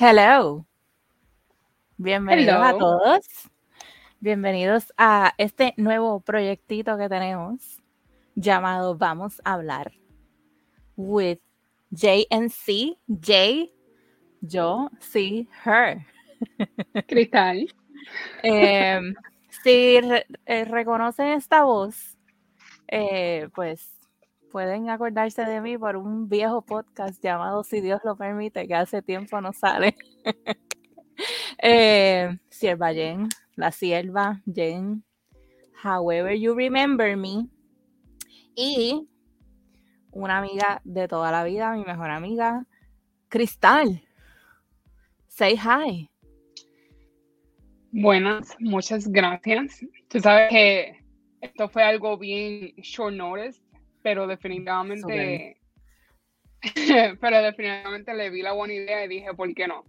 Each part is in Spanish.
Hello. Bienvenidos a todos. Bienvenidos a este nuevo proyectito que tenemos llamado Vamos a hablar with JNC. J, yo, sí, her. Cristal. Em, si eh, reconocen esta voz, eh, pues pueden acordarse de mí por un viejo podcast llamado Si Dios lo permite, que hace tiempo no sale. eh, sierva Jen, la sierva Jen, however you remember me. Y una amiga de toda la vida, mi mejor amiga, Cristal. Say hi. Buenas, muchas gracias. Tú sabes que esto fue algo bien short notice pero definitivamente, pero definitivamente le vi la buena idea y dije, ¿por qué no?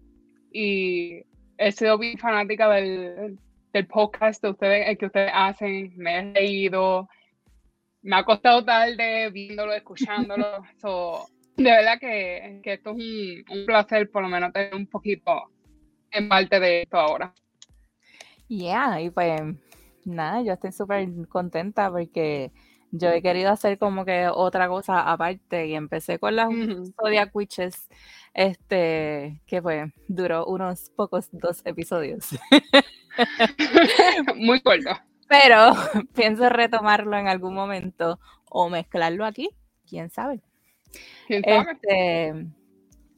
Y he sido bien fanática del, del podcast de ustedes, el que ustedes hacen, me he reído, me ha costado tarde viéndolo, escuchándolo, de verdad que, que esto es un, un, placer por lo menos tener un poquito en parte de esto ahora. Yeah, y pues nada, yo estoy súper contenta porque yo he querido hacer como que otra cosa aparte y empecé con las Zodiac Witches, este, que fue, duró unos pocos dos episodios. Muy corto. Pero pienso retomarlo en algún momento o mezclarlo aquí, quién sabe. ¿Quién sabe? Este,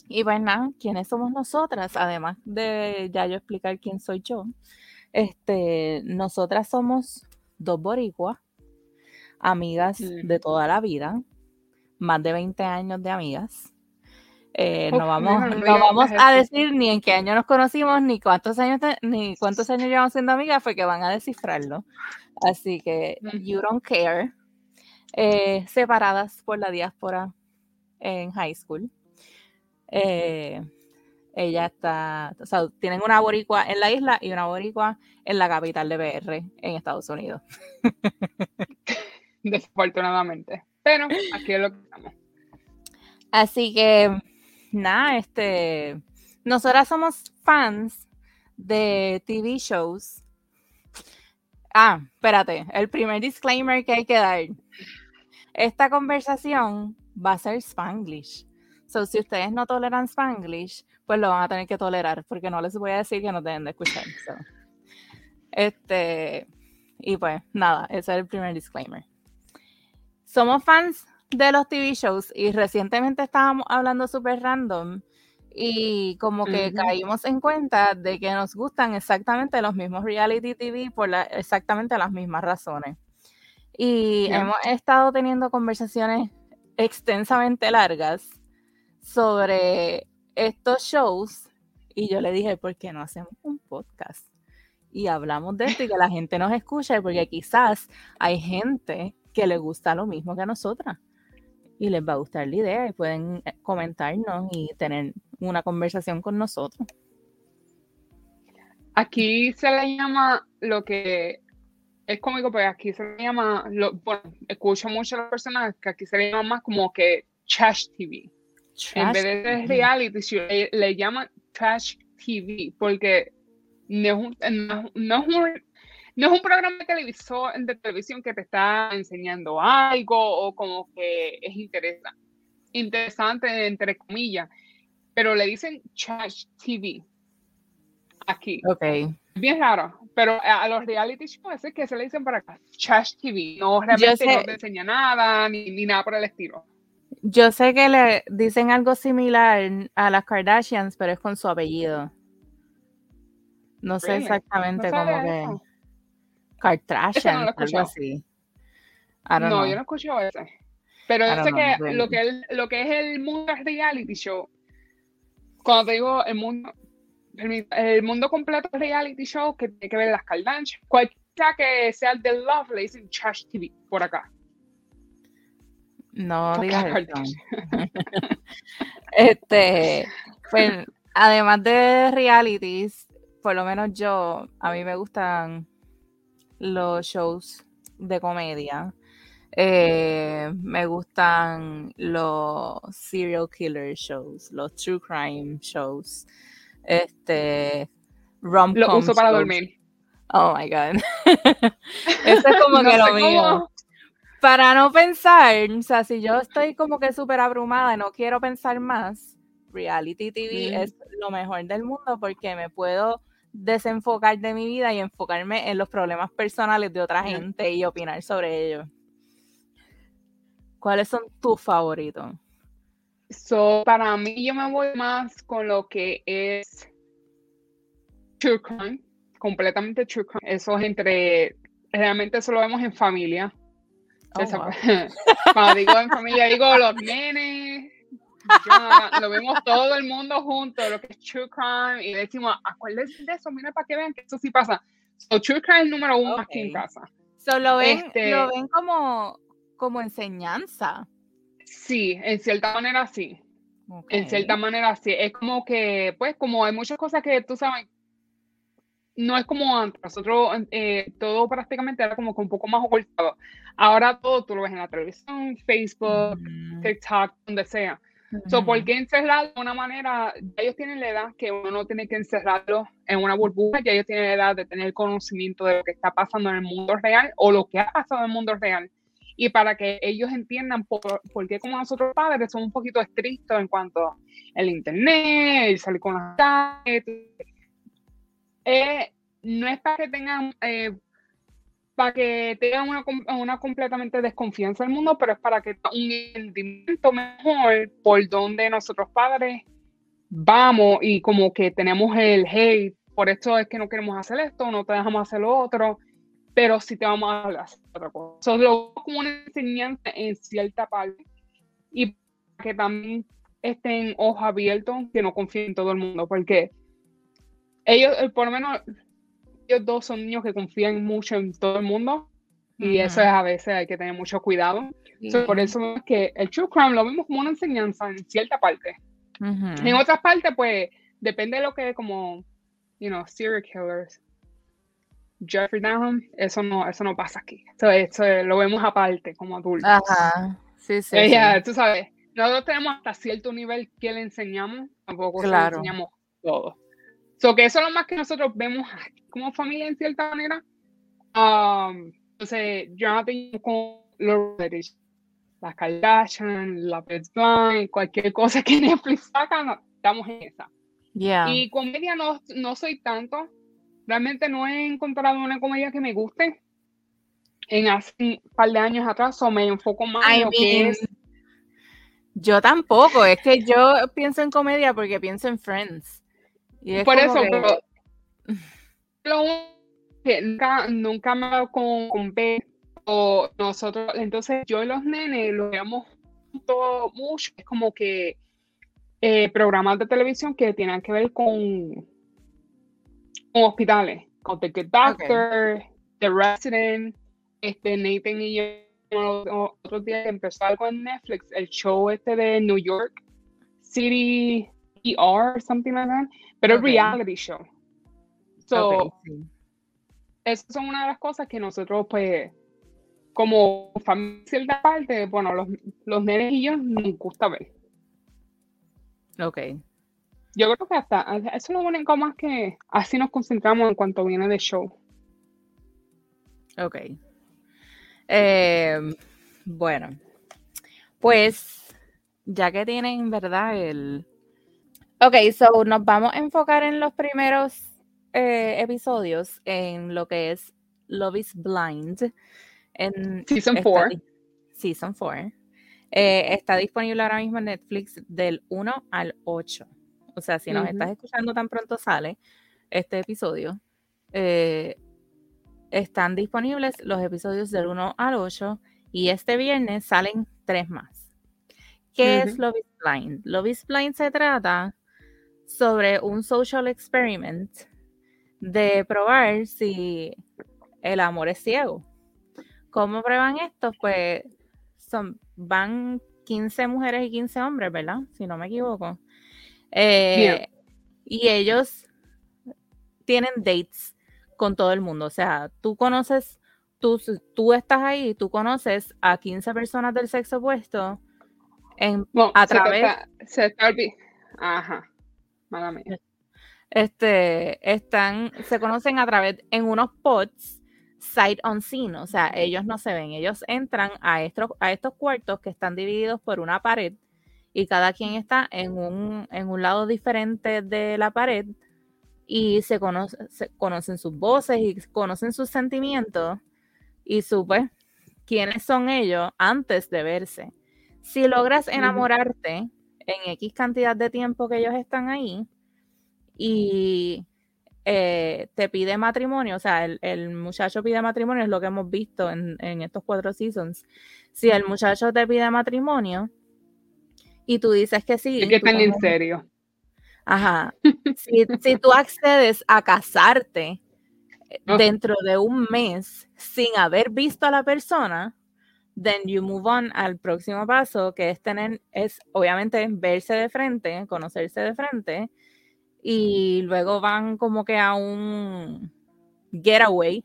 y pues nada, ¿quiénes somos nosotras? Además de ya yo explicar quién soy yo, este, nosotras somos dos boricuas amigas de toda la vida, más de 20 años de amigas. Eh, no vamos, no, vamos a decir ni en qué año nos conocimos, ni cuántos años, ni cuántos años llevamos siendo amigas, porque van a descifrarlo. Así que, you don't care. Eh, separadas por la diáspora en high school. Eh, ella está, o sea, tienen una boricua en la isla y una boricua en la capital de BR, en Estados Unidos. desafortunadamente. Pero aquí es lo que estamos. Así que, nada, este, nosotras somos fans de TV shows. Ah, espérate, el primer disclaimer que hay que dar. Esta conversación va a ser Spanglish. So, si ustedes no toleran Spanglish, pues lo van a tener que tolerar, porque no les voy a decir que no deben de escuchar. Este, y pues nada, ese es el primer disclaimer somos fans de los TV shows y recientemente estábamos hablando súper random y como que caímos en cuenta de que nos gustan exactamente los mismos reality TV por exactamente las mismas razones. Y hemos estado teniendo conversaciones extensamente largas sobre estos shows y yo le dije, ¿por qué no hacemos un podcast? Y hablamos de esto y que la gente nos escuche porque quizás hay gente que les gusta lo mismo que a nosotras y les va a gustar la idea y pueden eh, comentarnos y tener una conversación con nosotros. Aquí se le llama lo que es cómico, pero aquí se le llama, lo, bueno, escucho mucho a las personas que aquí se le llama más como que trash TV. en vez de reality, le, le llaman trash TV porque no un, no es un no es un programa de, televisor, de televisión que te está enseñando algo o como que es interesante, interesante entre comillas, pero le dicen trash TV aquí. Ok. Bien raro, pero a, los reality shows es que se le dicen para acá, trash TV, no realmente no te enseña nada ni, ni nada por el estilo. Yo sé que le dicen algo similar a las Kardashians, pero es con su apellido. No sé exactamente cómo que. Kardashian, no algo así. No, yo no escucho ese. Pero yo sé que lo, que lo que es el mundo reality show, cuando te digo el mundo, el, mundo completo reality show que tiene que ver las Kardashian, cualquiera que sea de Love le dicen Trash TV por acá. No digas eso. este, pues, además de realities, por lo menos yo, a mí me gustan los shows de comedia. Eh, me gustan los serial killer shows, los true crime shows. Este, rom Lo uso para dormir. Oh my God. Eso es como que lo mío. Para no pensar, o sea, si yo estoy como que súper abrumada y no quiero pensar más, reality TV es lo mejor del mundo porque me puedo desenfocar de mi vida y enfocarme en los problemas personales de otra gente y opinar sobre ellos. ¿Cuáles son tus favoritos? So, para mí yo me voy más con lo que es true crime, completamente true crime. Eso es entre, realmente eso lo vemos en familia. Oh, cuando digo en familia, digo los nenes, lo vemos todo el mundo junto, lo que es true crime, y decimos, acuérdense de eso, mira para que vean que eso sí pasa. So, true crime número uno aquí en casa. So, lo ven, este lo ven como, como enseñanza. Sí, en cierta manera sí. En cierta manera sí. Es como que, pues, como hay muchas cosas que tú sabes, no es como antes. Nosotros eh, todo prácticamente era como que un poco más ocultado. Ahora todo tú lo ves en la televisión, Facebook, TikTok, donde sea. So, ¿Por qué encerrarlo de una manera? Ya ellos tienen la edad que uno no tiene que encerrarlo en una burbuja, ya ellos tienen la edad de tener conocimiento de lo que está pasando en el mundo real o lo que ha pasado en el mundo real. Y para que ellos entiendan por, qué como nosotros padres somos un poquito estrictos en cuanto al internet, el salir con las eh, no es para que tengan eh, para que tengan una, una, completamente desconfianza del mundo, pero es para que un entendimiento mejor por donde nosotros padres vamos y como que tenemos el hate, por esto es que no queremos hacer esto, no te dejamos hacer lo otro, pero sí te vamos a hacer otra cosa. Eso como una enseñanza en cierta parte y que también estén ojos abiertos, que no confíen en todo el mundo, porque ellos, eh, por lo menos, ellos dos son niños que confían mucho en todo el mundo y eso es a veces hay que tener mucho cuidado. por eso es que el true crime lo vemos como una enseñanza en cierta parte. En otras partes, pues, depende de lo que, como, you know, serial killers. Jeffrey Dahmer, eso no, eso no pasa aquí. Eso, lo vemos aparte, como adultos. Ajá, sí, sí. Ella, tú sabes, nosotros tenemos hasta cierto nivel que le enseñamos, tampoco le enseñamos todo. So que eso es lo más que nosotros vemos como familia en cierta manera. Um, entonces, yo no tengo con los las Kardashian, la Blind, cualquier cosa que Netflix saca, estamos en esa. Y comedia no, no soy tanto. Realmente no he encontrado una comedia que me guste. En hace un par de años atrás, o me enfoco más en lo que es. Yo tampoco, es que yo pienso en comedia porque pienso en Friends. Por eso, pero que nunca, nunca me ha con, con o nosotros, entonces yo y los nenes lo veamos mucho, es como que eh, programas de televisión que tienen que ver con, con hospitales, con The Good Doctor, The Resident, este Nathan y yo otro día empezó algo en Netflix, el show este de New York City ER, something like that pero reality show. So, esas son una de las cosas que nosotros, pues, como familia cierta parte, bueno, los, los nenes y yo nos gusta ver. Ok. Yo creo que hasta eso lo único más que así nos concentramos en cuanto viene de show. Ok. Em, bueno, pues ya que tienen, ¿verdad? El, Ok, so nos vamos a enfocar en los primeros eh, episodios en lo que es Love is Blind. En season 4. Season 4. Eh, está disponible ahora mismo en Netflix del 1 al 8. O sea, si nos estás escuchando tan pronto sale este episodio. Eh, están disponibles los episodios del 1 al 8 y este viernes salen tres más. ¿Qué es Love is Blind? Love is Blind se trata sobre un social experiment de probar si el amor es ciego. ¿Cómo prueban esto? Pues son, van 15 mujeres y 15 hombres, ¿verdad? Si no me equivoco. Eh, y ellos tienen dates con todo el mundo. O sea, tú conoces, tú, tú estás ahí, tú conoces a 15 personas del sexo opuesto en, a través... Ajá este, están, se conocen a través, en unos pods, sight unseen, o sea, ellos no se ven, ellos entran a estos, a estos cuartos que están divididos por una pared y cada quien está en un, en un lado diferente de la pared y se, conocen sus voces y conocen sus sentimientos y supe quiénes son ellos antes de verse. Si logras enamorarte en X cantidad de tiempo que ellos están ahí y eh, te pide matrimonio, o sea, el, muchacho pide matrimonio, es lo que hemos visto en, estos cuatro seasons. Si el muchacho te pide matrimonio y tú dices que sí. Es que están en serio. Ajá. Si, si, tú accedes a casarte dentro de un mes sin haber visto a la persona, then you move on al próximo paso, que es tener, es obviamente verse de frente, conocerse de frente, y luego van como que a un getaway,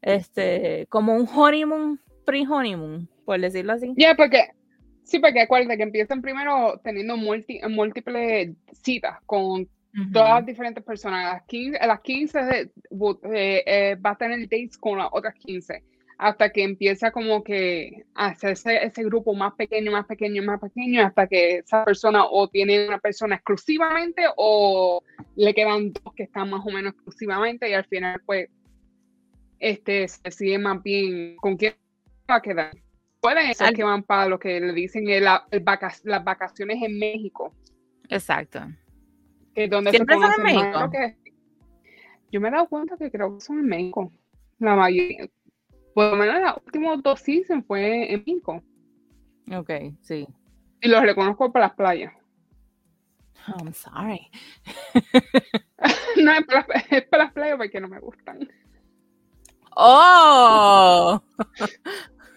este, como un honeymoon, pre-honeymoon, por decirlo así. Ya, porque, sí, porque acuérdate que empiezan primero teniendo múltiples citas con todas las diferentes personas. A las 15, a las 15 eh, eh, va a tener dates con las otras 15 hasta que empieza como que a hacerse ese grupo más pequeño, más pequeño, más pequeño, hasta que esa persona o tiene una persona exclusivamente o le quedan dos que están más o menos exclusivamente y al final pues este, se decide más bien con quién va a quedar. Pueden ser que van para lo que le dicen las vacaciones en México. Exacto. Que donde ¿Siempre son en México? yo me he dado cuenta que creo que son en México. La mayoría, por lo menos los últimos dos seasons fue en México. Ok, sí. Y los reconozco para las playas. Oh, I'm sorry. no, es para, es para, las playas porque no me gustan. Oh!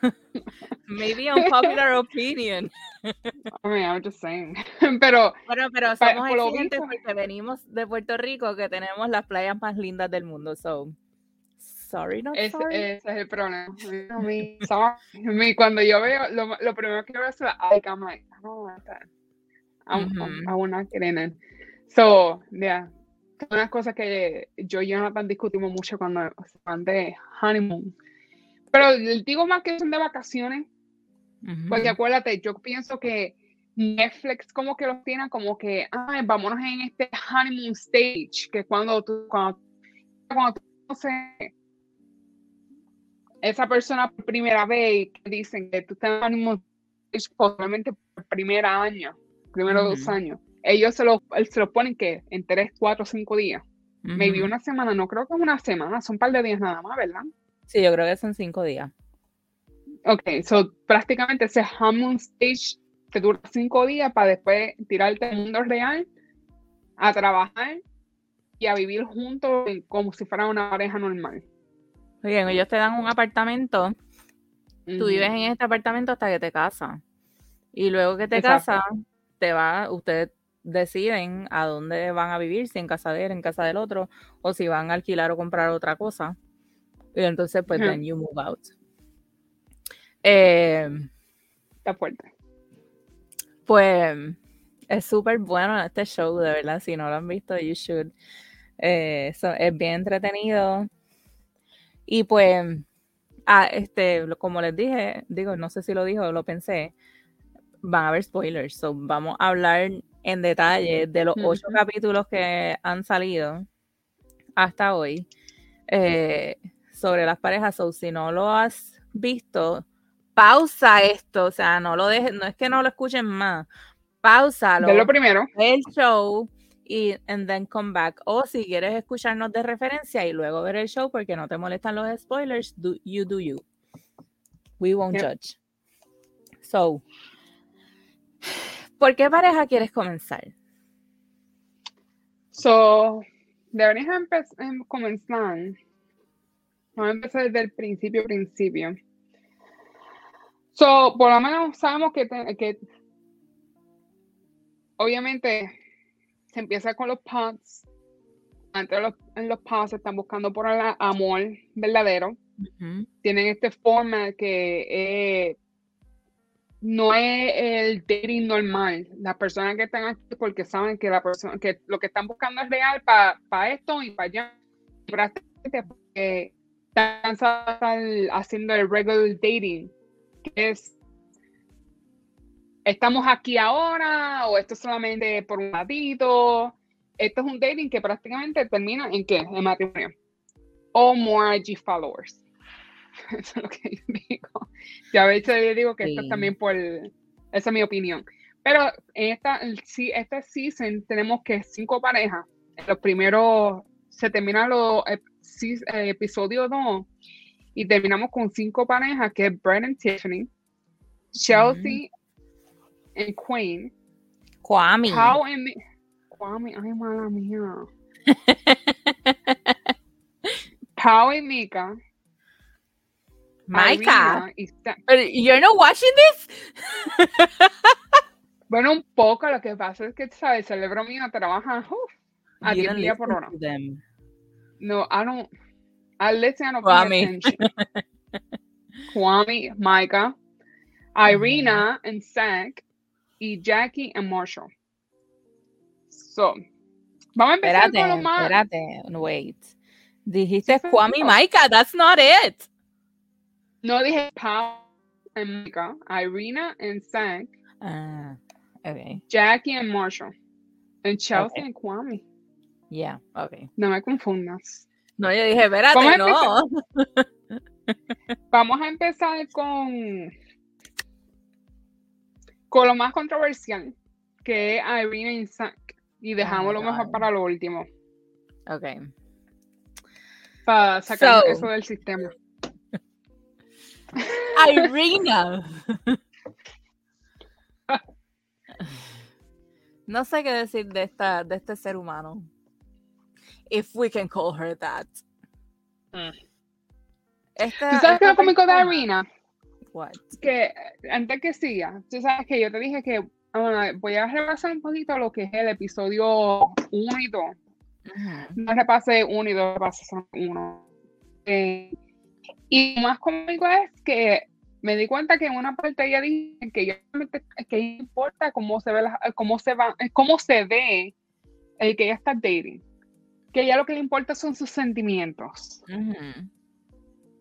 Maybe unpopular opinion. I mean, I'm just saying. Pero, bueno, pero somos exigentes porque venimos de Puerto Rico que tenemos las playas más lindas del mundo. So sorry, not es, sorry. Ese es el problema. sorry. Cuando yo veo, lo, lo, primero que veo es la like, I'm like, I don't want that. I'm, mm -hmm. I'm, not getting it. So, yeah. Unas cosas que yo y Jonathan discutimos mucho cuando se van de honeymoon. Pero digo más que son de vacaciones. Mm -hmm. Porque acuérdate, yo pienso que Netflix como que los tiene como que, ay, vámonos en este honeymoon stage, que cuando tú, cuando, cuando tú no sé, esa persona por primera vez que dicen que tú estás en posiblemente por primer año, primero dos años, ellos se lo, se lo ponen que en tres, cuatro, cinco días. Maybe una semana, no creo que es una semana, son un par de días nada más, ¿verdad? Sí, yo creo que son cinco días. Ok, so prácticamente ese honeymoon stage te dura cinco días para después tirarte al mundo real, a trabajar y a vivir juntos como si fuera una pareja normal. Bien, ellos te dan un apartamento, tú vives en este apartamento hasta que te casas. Y luego que te casas, te va, ustedes deciden a dónde van a vivir, si en casa de él, en casa del otro, o si van a alquilar o comprar otra cosa. Y entonces, pues, then you move out. Eh, Está fuerte. Pues es súper bueno este show, de verdad. Si no lo han visto, you should. Eh, es bien entretenido. Y pues, ah, este, como les dije, digo, no sé si lo dijo, lo pensé, van a haber spoilers. So vamos a hablar en detalle de los ocho capítulos que han salido hasta hoy eh, sobre las parejas. So, si no lo has visto, pausa esto. O sea, no lo dejes, no es que no lo escuchen más. Pausalo. De lo primero. El show y and then come back. O si quieres escucharnos de referencia y luego ver el show porque no te molestan los spoilers, do, you do you. We won't judge. So, ¿por qué pareja quieres comenzar? So, deberías empezar, em, comenzar. Vamos a empezar desde el principio, principio. So, por lo menos sabemos que, que obviamente se empieza con los pods. Antes los, en los pods están buscando por el amor verdadero. Tienen este forma que no es el dating normal. Las personas que están aquí porque saben que la persona que lo que están buscando es real para esto y para allá. Porque están haciendo el regular dating, que es estamos aquí ahora o esto es solamente por un ratito. Esto es un dating que prácticamente termina en qué? En matrimonio. O more IG followers. Eso es lo que yo digo. Ya a veces yo digo que esto es también por, esa es mi opinión. Pero en esta, sí, este season tenemos que cinco parejas. Los primeros, se terminan los episodios 2 y terminamos con cinco parejas que es Brent y Tiffany, Chelsea y Queen, Kwame. Pau y Kwame, ay mala mía. Pau y Mika, Maika. you're not watching this? bueno, un poco. Lo que pasa es que, ¿sabes? El cerebro mío trabaja uf, a 10 días por hora. No, I don't. I listen, I don't pay attention. Kwame, Micah, Irina, and Zach, y Jackie and Marshall. So, vamos a empezar espérate, con lo más. Espérate, wait. Dijiste Kwame y Micah, that's not it. No dije Pau and Micah, Irina and Zach. Ah, okay. Jackie and Marshall. And Chelsea Okay. and Kwame. Yeah, okay. No me confundas. No, yo dije, espérate, Vamos a no. Vamos a empezar con, con lo más controversial, que es Irina y Zach. Y dejamos lo mejor para lo último, Okay. para sacar So- eso del sistema. Irina. No sé qué decir de esta, de este ser humano. If we can call her that. Esta- ¿Tú sabes qué es lo cómico de Irina? What? Que antes que siga, tú sabes que yo te dije que ah, voy a repasar un poquito lo que es el episodio 1 y 2. Ujú. no repasé uno y dos, repasé solo uno. Eh, y lo más cómico es que me di cuenta que en una parte ella dice que solamente- que importa cómo se ve la- cómo se va, cómo se ve el que ella está dating. Que ella lo que le importa son sus sentimientos.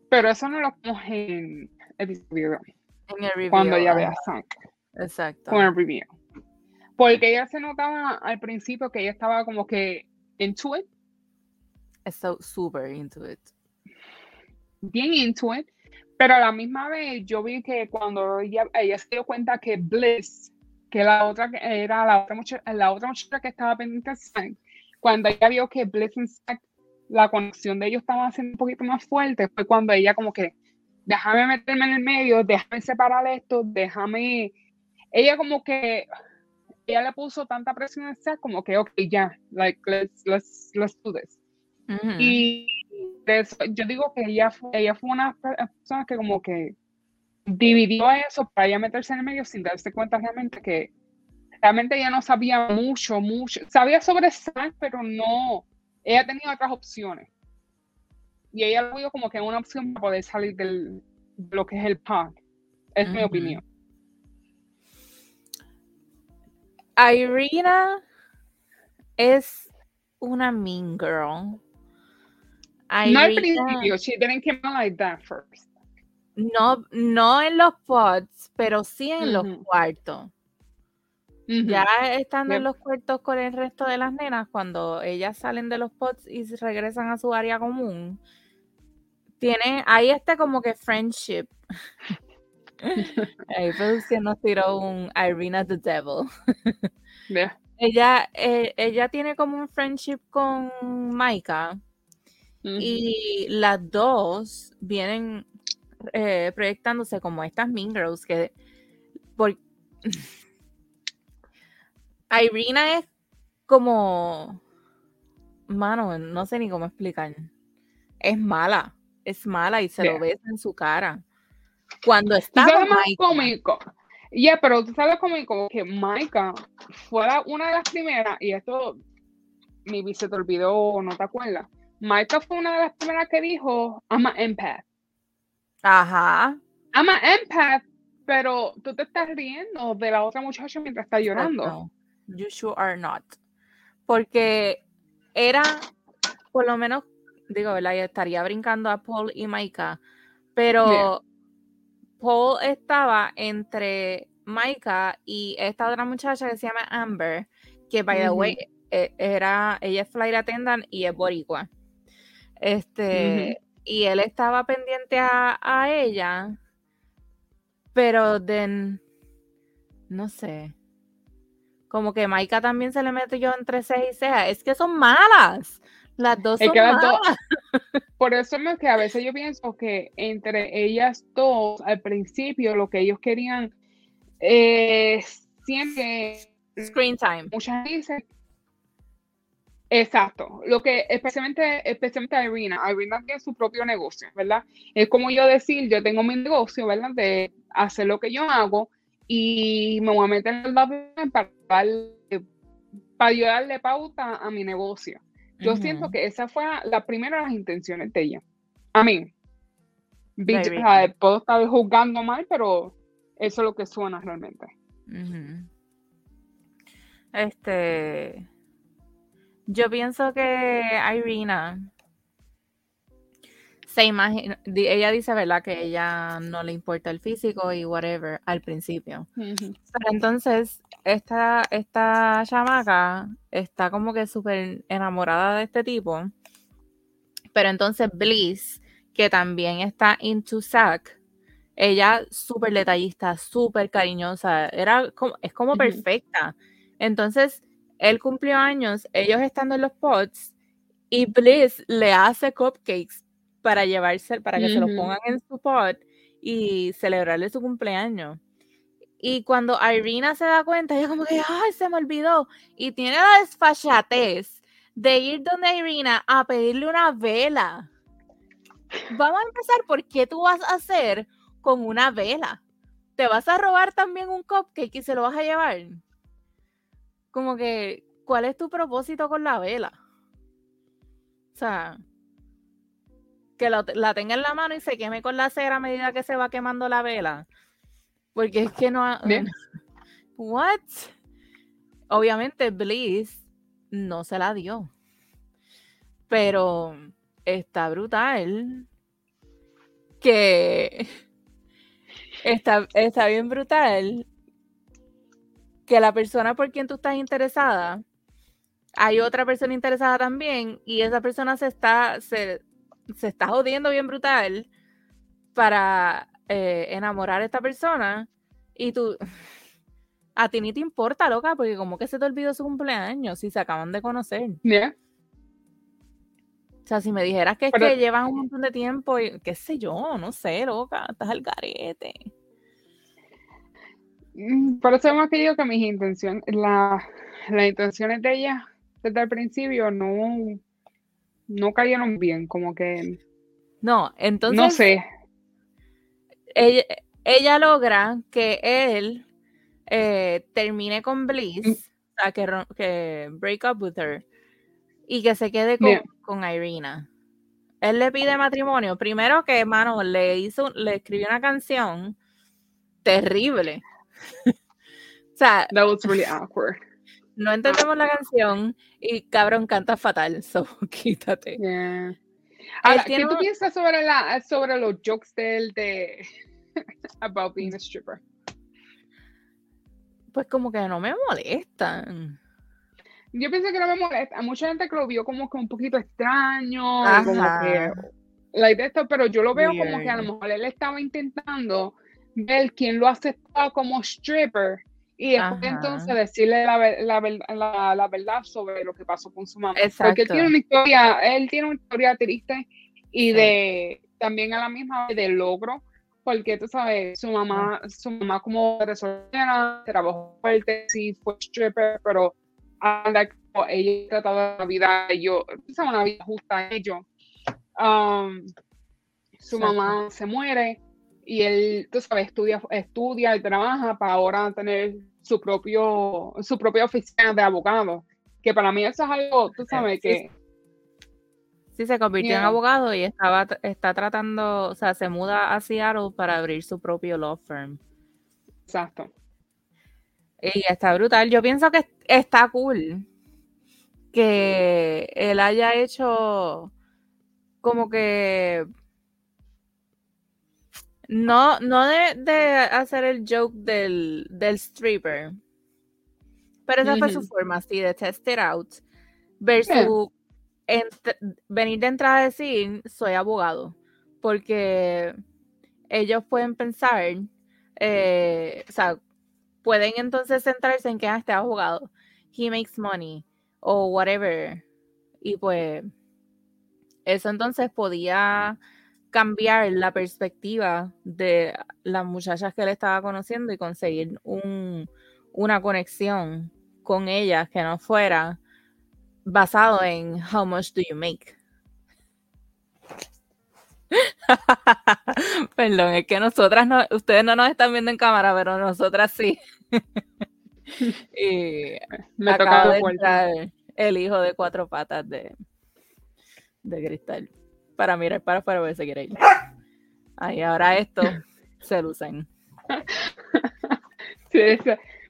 Pero eso no lo vemos en episodio En el review. cuando ella ve a ajá, Frank Exacto. con el review. Porque ella se notaba al principio que ella estaba como que into it, so super into it. bien into it, pero a la misma vez yo vi que cuando ella, ella se dio cuenta que Bliss, que la otra que era la otra muchacha, la otra muchacha que estaba pendiente de Zack, cuando ella vio que Bliss y Zack, la conexión de ellos estaba haciendo un poquito más fuerte, fue cuando ella como que, déjame meterme en el medio, déjame separar esto, déjame, ella como que, ella le puso tanta presión a Zack como que, ok, ya, like, let's, let's, let's do this. Ujú. Y eso, yo digo que ella fue, ella fue una pe- persona que como que dividió eso para ella meterse en el medio sin darse cuenta realmente que realmente ella no sabía mucho, mucho. Sabía sobre Zack, pero no, ella tenía otras opciones. Y ella lo vio como que una opción para poder salir del, de lo que es el punk. Es mi opinión. Irina es una mean girl. No al principio, she didn't come out like that first. no, no en los pods, pero sí en los cuartos. Ya estando en los cuartos con el resto de las nenas, cuando ellas salen de los pods y regresan a su área común, tiene ahí este como que friendship. Ahí producción nos tiró un Irina the Devil. Yeah. Ella, eh, ella tiene como un friendship con Maika y las dos vienen eh, proyectándose como estas Mean Girls que por... Irina es como mano, no sé ni cómo explicar. Es mala, es mala y se Yeah. lo ves en su cara. Cuando ¿Tú está cómico? Ya, pero tú sabes cómico que Maika fuera una de las primeras, y esto maybe se te olvidó o no te acuerdas. Maika fue una de las primeras que dijo, I'm an empath. ajá, I'm an empath pero tú te estás riendo de la otra muchacha mientras está llorando. No, you sure are not. Porque era, por lo menos, digo, ¿verdad? estaría brincando a Paul y Maika, pero Paul estaba entre Maika y esta otra muchacha que se llama Amber, que by the way, e, era, ella es flight attendant y es boricua. Este, y él estaba pendiente a, a ella, pero de, no sé, como que Maika también se le mete yo entre ceja y ceja. Es que son malas. Las dos son malas. Por eso es que a veces yo pienso que entre ellas dos, al principio, lo que ellos querían eh, siempre. Screen time. Muchas veces. Exacto. Lo que, especialmente, especialmente Irina. Irina tiene su propio negocio, ¿verdad? Es como yo decir, yo tengo mi negocio, ¿verdad? De hacer lo que yo hago y me voy a meter en el para, para ayudarle pauta a mi negocio. Yo siento que esa fue la primera de las intenciones de ella. A mí, puedo estar juzgando mal, pero eso es lo que suena realmente. Este. Yo pienso que Irina se imagina, ella dice, ¿verdad? Que ella no le importa el físico y whatever al principio. Pero entonces, esta, esta chamaca está como que súper enamorada de este tipo. Pero entonces Bliss, que también está into Zack, ella súper detallista, súper cariñosa, era como, es como perfecta. Entonces, él cumplió años, ellos estando en los pods, y Bliss le hace cupcakes para llevarse, para que se los pongan en su pod y celebrarle su cumpleaños. Y cuando Irina se da cuenta, ella como que, ay, se me olvidó. Y tiene la desfachatez de ir donde Irina a pedirle una vela. Vamos a empezar por qué tú vas a hacer con una vela. ¿Te vas a robar también un cupcake y se lo vas a llevar? Como que, ¿cuál es tu propósito con la vela? O sea, que la tenga en la mano y se queme con la cera a medida que se va quemando la vela. Porque es que no... What? Obviamente Bliss no se la dio. Pero está brutal que está, está bien brutal que la persona por quien tú estás interesada, hay otra persona interesada también y esa persona se está, se, está jodiendo bien brutal para eh, enamorar a esta persona y tú, a ti ni te importa, loca, porque como que se te olvidó su cumpleaños si se acaban de conocer. O sea, si me dijeras que es que llevan un montón de tiempo, y, qué sé yo, no sé, loca, estás al garete. Mm, por eso hemos querido que mis intenciones, la, las intenciones de ella desde el principio no, no cayeron bien, como que... No, entonces... No sé. Ella, logra que él eh, termine con Bliss, mm. o sea, que, que break up with her y que se quede con, Irina. Él le pide matrimonio. Primero que, mano, le hizo, le escribió una canción terrible. o sea, that was really awkward. No entendemos la canción y cabrón canta fatal, so quítate. Ahora, ¿qué tú piensas sobre, la, sobre los jokes de él de about being a stripper? Pues como que no me molestan yo pensé que no me molesta. Mucha gente que lo vio como que un poquito extraño, como que like esto, pero yo lo veo como que a lo mejor él estaba intentando ver quién lo aceptaba como stripper y después entonces decirle la, la, la, verdad sobre lo que pasó con su mamá. Porque él tiene una historia, él tiene una historia triste y de también a la misma vez de logro, porque tú sabes, su mamá, su mamá como resolviera, trabajó fuerte, sí fue stripper, pero anda ella tratado la vida yo una vida justa a ellos. Um, su mamá se muere y él tú sabes estudia estudia y trabaja para ahora tener su propio su propia oficina de abogado que para mí eso es algo tú sabes que Sí, se convirtió en abogado y estaba está tratando, o sea, se muda a Seattle para abrir su propio law firm. Exacto. Y está brutal. Yo pienso que está cool que él haya hecho como que no, no de, hacer el joke del, del stripper, pero esa fue su forma, así, de test it out, versus venir de entrada a decir, soy abogado, porque ellos pueden pensar, eh, o sea, pueden entonces centrarse en que ah, este abogado, he makes money, o whatever, y pues eso entonces podía cambiar la perspectiva de las muchachas que él estaba conociendo y conseguir un, una conexión con ellas que no fuera basado en how much do you make. Perdón, es que nosotras no, ustedes no nos están viendo en cámara, pero nosotras sí. y me acaba de entrar el hijo de cuatro patas de, de cristal para mirar para afuera ver si quiere ir. Ahí ahora esto se lucen. Sí,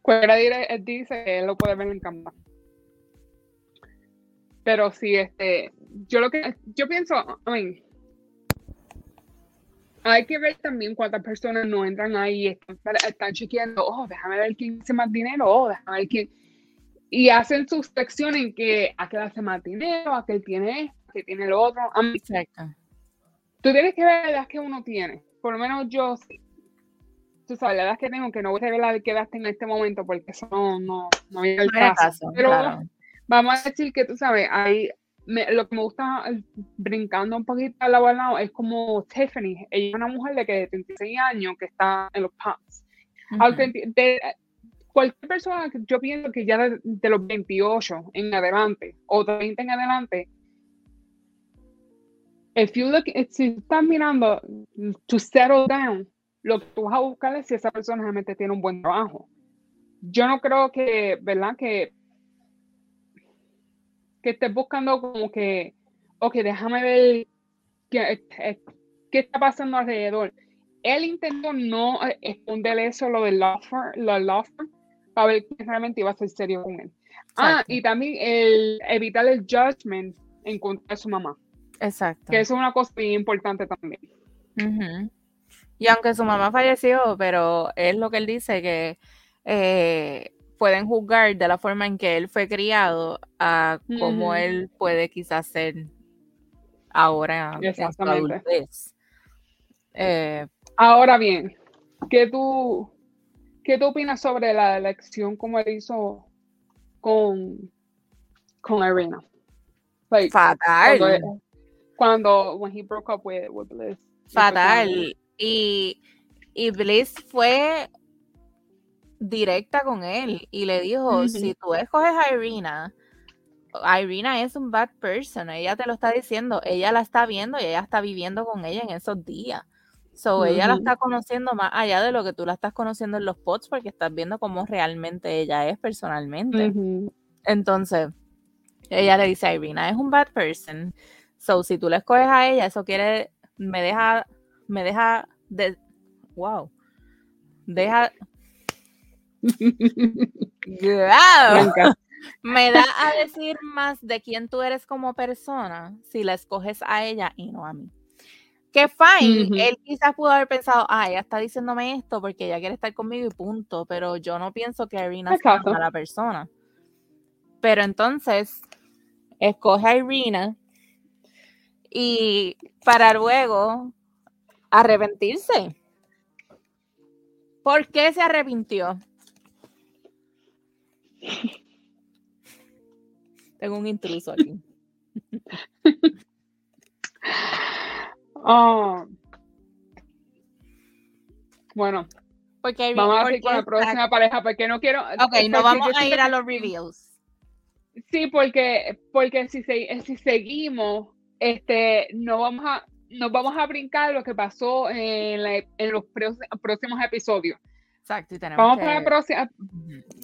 cualquiera dice que él lo puede ver en cámara. Pero sí, este, yo lo que, yo pienso, I hay que ver también cuántas personas no entran ahí, están, están chequeando, oh, déjame ver quién hace más dinero, oh, déjame ver quién, y hacen su sección en que aquel hace más dinero, aquel tiene esto, que tiene el otro. Exacto. Tú tienes que ver la edad que uno tiene. Por lo menos yo, tú sabes, la edad que tengo, que no voy a ver la que edad en este momento, porque eso no, no, no el caso. Pero vamos a decir que tú sabes, hay, lo que me gusta brincando un poquito al lado al lado es como Tiffany. Ella es una mujer de que 36 años que está en los pubs. cualquier persona que yo pienso que ya de, de, los 28 en adelante o 30 en adelante if you look, si estás mirando to settle down, lo que tú vas a buscar es si esa persona realmente tiene un buen trabajo. Yo no creo que, ¿verdad? Que, que estés buscando como que, ok, déjame ver qué, eh, qué está pasando alrededor. Él intentó no esconder eso, lo del law firm, lo para ver que realmente iba a ser serio con él. Ah, y también el evitar el judgment en contra de su mamá. Exacto. Que eso es una cosa muy importante también. Y aunque su mamá falleció, pero es lo que él dice que eh, pueden juzgar de la forma en que él fue criado a cómo él puede quizás ser ahora Exactamente. Eh, ahora bien, ¿qué tú, ¿qué tú opinas sobre la elección como él hizo con, con Irina? Fatal cuando when he broke up with, Bliss. Fatal. Y, y Bliss fue directa con él y le dijo, si tú escoges a Irina, Irina es un bad person, ella te lo está diciendo, ella la está viendo y ella está viviendo con ella en esos días. So, ella la está conociendo más allá de lo que tú la estás conociendo en los pods porque estás viendo cómo realmente ella es personalmente. Entonces, ella le dice a Irina, es un bad person. So, si tú le escoges a ella, eso quiere, me deja, me deja de, wow, deja, me da a decir más de quién tú eres como persona si la escoges a ella y no a mí. Que fine, él quizás pudo haber pensado, ah, ella está diciéndome esto porque ella quiere estar conmigo y punto, pero yo no pienso que Irina sea una mala persona. Pero entonces, escoge a Irina y para luego arrepentirse. ¿Por qué se arrepintió? Tengo un intruso aquí. Oh. Bueno, porque vamos a ir con la próxima pareja porque no quiero. Ok, no vamos a ir a los reviews. Sí, porque, porque si, si seguimos, este, no vamos a, nos vamos a brincar lo que pasó en, los próximos episodios. Exacto, vamos, para la próxima,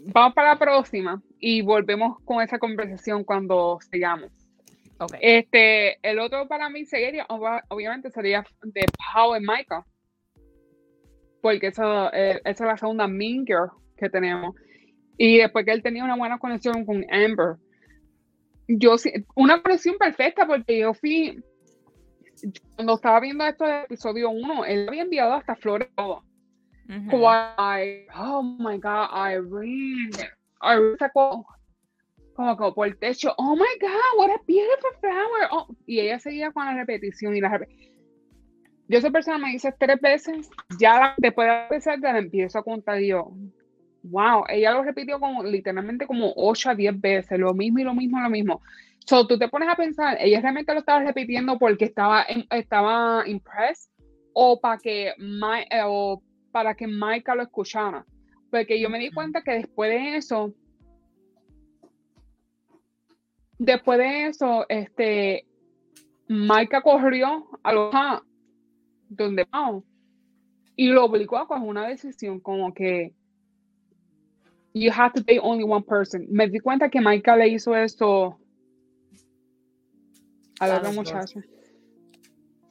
vamos para la próxima y volvemos con esa conversación cuando sigamos. Este, el otro para mí sería, obviamente, sería de y Michael. porque eso, eh, esa es la segunda Mean Girl que tenemos. Y después que él tenía una buena conexión con Amber, yo una conexión perfecta porque yo fui, cuando estaba viendo esto de episodio 1, él había enviado hasta flores todo. oh my God, Irene, Irene sacó como, como por el techo, oh my God, what a beautiful flower. Oh, y ella seguía con la repetición y la repetición. Yo esa persona me dice tres veces, ya después de empezar, ya la empiezo a contar yo, wow, ella lo repitió como literalmente como 8 a 10 veces, lo mismo y lo mismo y lo mismo. So, tú te pones a pensar, ella realmente lo estaba repitiendo porque estaba, estaba impressed o para que, eh, o para que Maika lo escuchara. Porque yo me di cuenta que después de eso, después de eso, este, Maika corrió a los donde vamos y lo obligó a coger una decisión como que you have to date only one person. Me di cuenta que Maika le hizo esto a la otra muchacha.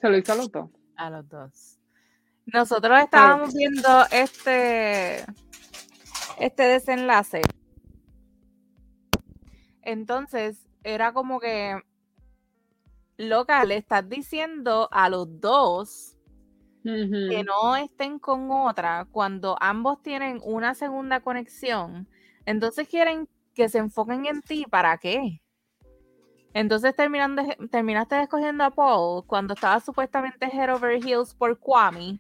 Se lo hizo a los dos. A los dos. Nosotros estábamos viendo este este desenlace. Entonces, era como que loca, le estás diciendo a los dos que no estén con otra cuando ambos tienen una segunda conexión. Entonces quieren que se enfoquen en ti, ¿para qué? Entonces terminaste escogiendo a Paul cuando estaba supuestamente head over heels por Kwame.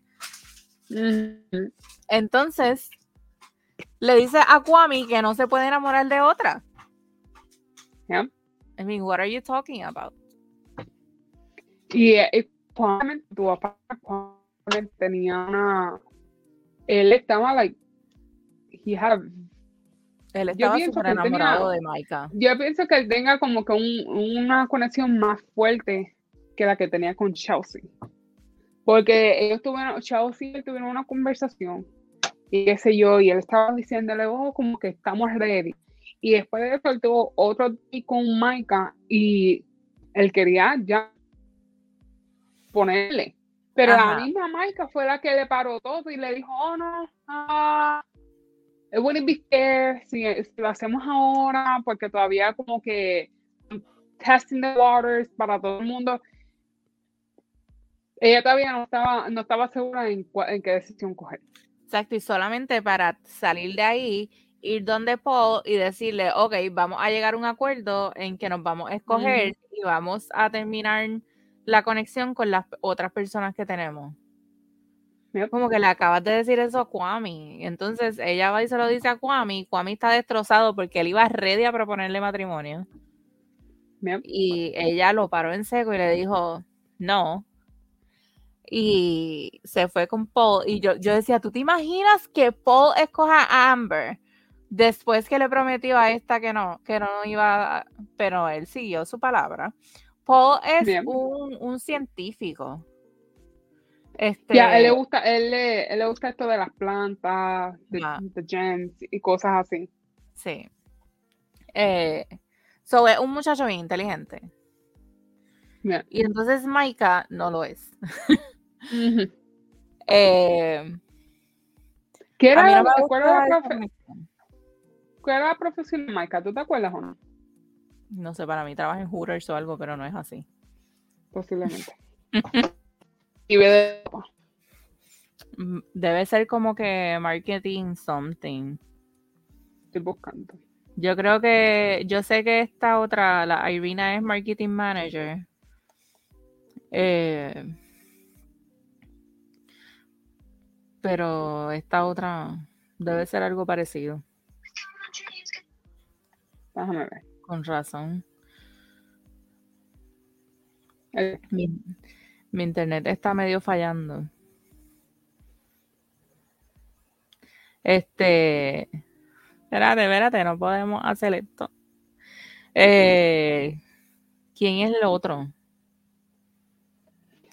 Entonces le dice a Kwame que no se puede enamorar de otra. I mean, what are you talking about? Y, y Papá, tenía una. Él estaba, like, he had. Él estaba súper enamorado de Maika. Yo pienso que él tenga como que un, una conexión más fuerte que la que tenía con Chelsea. Porque ellos tuvieron, Chelsea tuvieron una conversación y qué sé yo, y él estaba diciéndole, oh, como que estamos ready. Y después de eso, él tuvo otro con Maika y él quería ya ponerle. Pero la misma Maika fue la que le paró todo y le dijo, oh no, ah, it wouldn't be fair si, lo hacemos ahora, porque todavía como que testing the waters para todo el mundo. Ella todavía no estaba, no estaba segura en, qué decisión coger. Exacto, y solamente para salir de ahí, ir donde Paul y decirle, ok, vamos a llegar a un acuerdo en que nos vamos a escoger y vamos a terminar la conexión con las otras personas que tenemos. Como que le acabas de decir eso a Kwame. Entonces ella va y se lo dice a Kwame. Kwame está destrozado porque él iba ready a proponerle matrimonio. Y ella lo paró en seco y le dijo, no. Y se fue con Paul. Y yo, yo decía, ¿tú te imaginas que Paul escoja a Amber? Después que le prometió a esta que no, que no iba, pero él siguió su palabra. Paul es un, científico. Este, ya, él le gusta, él le, gusta esto de las plantas, de, gems y cosas así. Sí. Eh, so es un muchacho bien inteligente. Y entonces Maika no lo es. Eh, ¿Qué era, la, ¿Cuál profesión de Maika? ¿Tú te acuerdas o no? No sé, para mí trabaja en Hooters o algo, pero no es así. Posiblemente. y ve mm, Debe ser como que marketing something. Estoy buscando. Yo creo que, yo sé que esta otra, la Irina es marketing manager. Eh, pero esta otra debe ser algo parecido. Déjame ver. Con razón. Mi, internet está medio fallando. Este. Espérate, espérate, no podemos hacer esto. Eh, ¿Quién es el otro?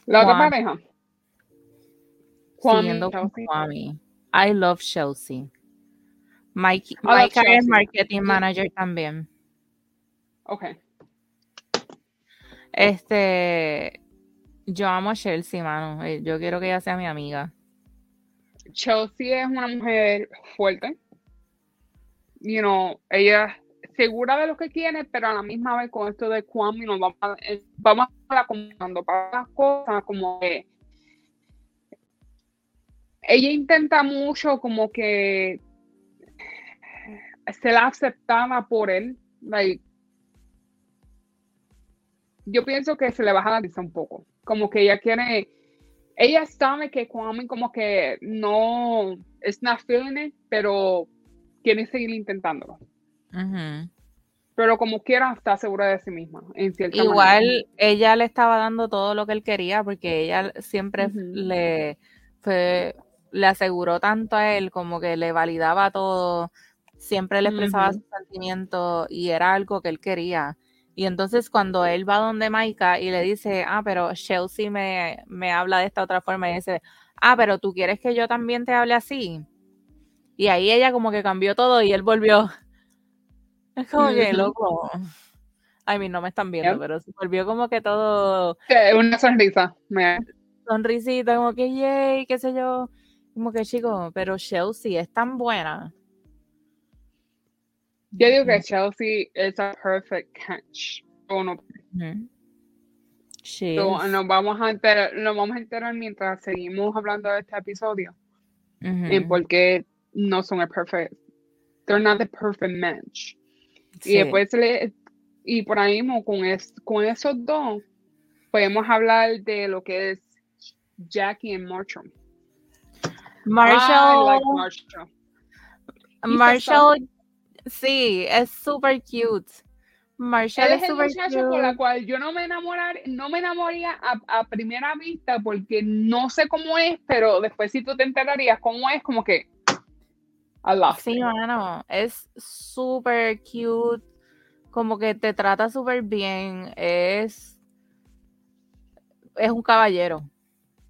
La otra pareja. Siguiendo con I love Chelsea. Mike, Mike es marketing manager también. Ok. Este, yo amo a Chelsea, mano. Eh, yo quiero que ella sea mi amiga. Chelsea es una mujer fuerte. You know, ella segura de lo que quiere, pero a la misma vez con esto de Kwame nos vamos a, eh, vamos a para las cosas como que ella intenta mucho como que se la aceptaba por él. Yo pienso que se le baja la risa un poco. Como que ella quiere, ella sabe que Kwame como que no es not feeling pero quiere seguir intentándolo. Pero como quiera, está segura de sí misma. Igual ella le estaba dando todo lo que él quería porque ella siempre le, le aseguró tanto a él como que le validaba todo, siempre le expresaba sus sentimientos y era algo que él quería. Y entonces cuando él va donde Maika y le dice, ah, pero Chelsea me, me habla de esta otra forma y dice, ah, pero tú quieres que yo también te hable así. Y ahí ella como que cambió todo y él volvió. Es como que loco. Ay, mí no me están viendo, pero se volvió como que todo. Una sonrisa. Sonrisita, como que yay, qué sé yo. Como que chico, pero Chelsea es tan buena. Yo digo que Chelsea es a perfect catch. O no. nos vamos a enterar, nos vamos a enterar mientras seguimos hablando de este episodio. En por qué no son el perfect. They're not the perfect match. Y después le, y por ahí mismo con, es, con esos dos podemos hablar de lo que es Jackie y Marshall. Marshall. Marshall. Marshall, sí, es super cute. Marshall es, el muchacho con la cual yo no me enamorar, no me enamoraría a, a, primera vista porque no sé cómo es, pero después si tú te enterarías cómo es, como que Sí, mano, es súper cute, como que te trata súper bien, es, es un caballero.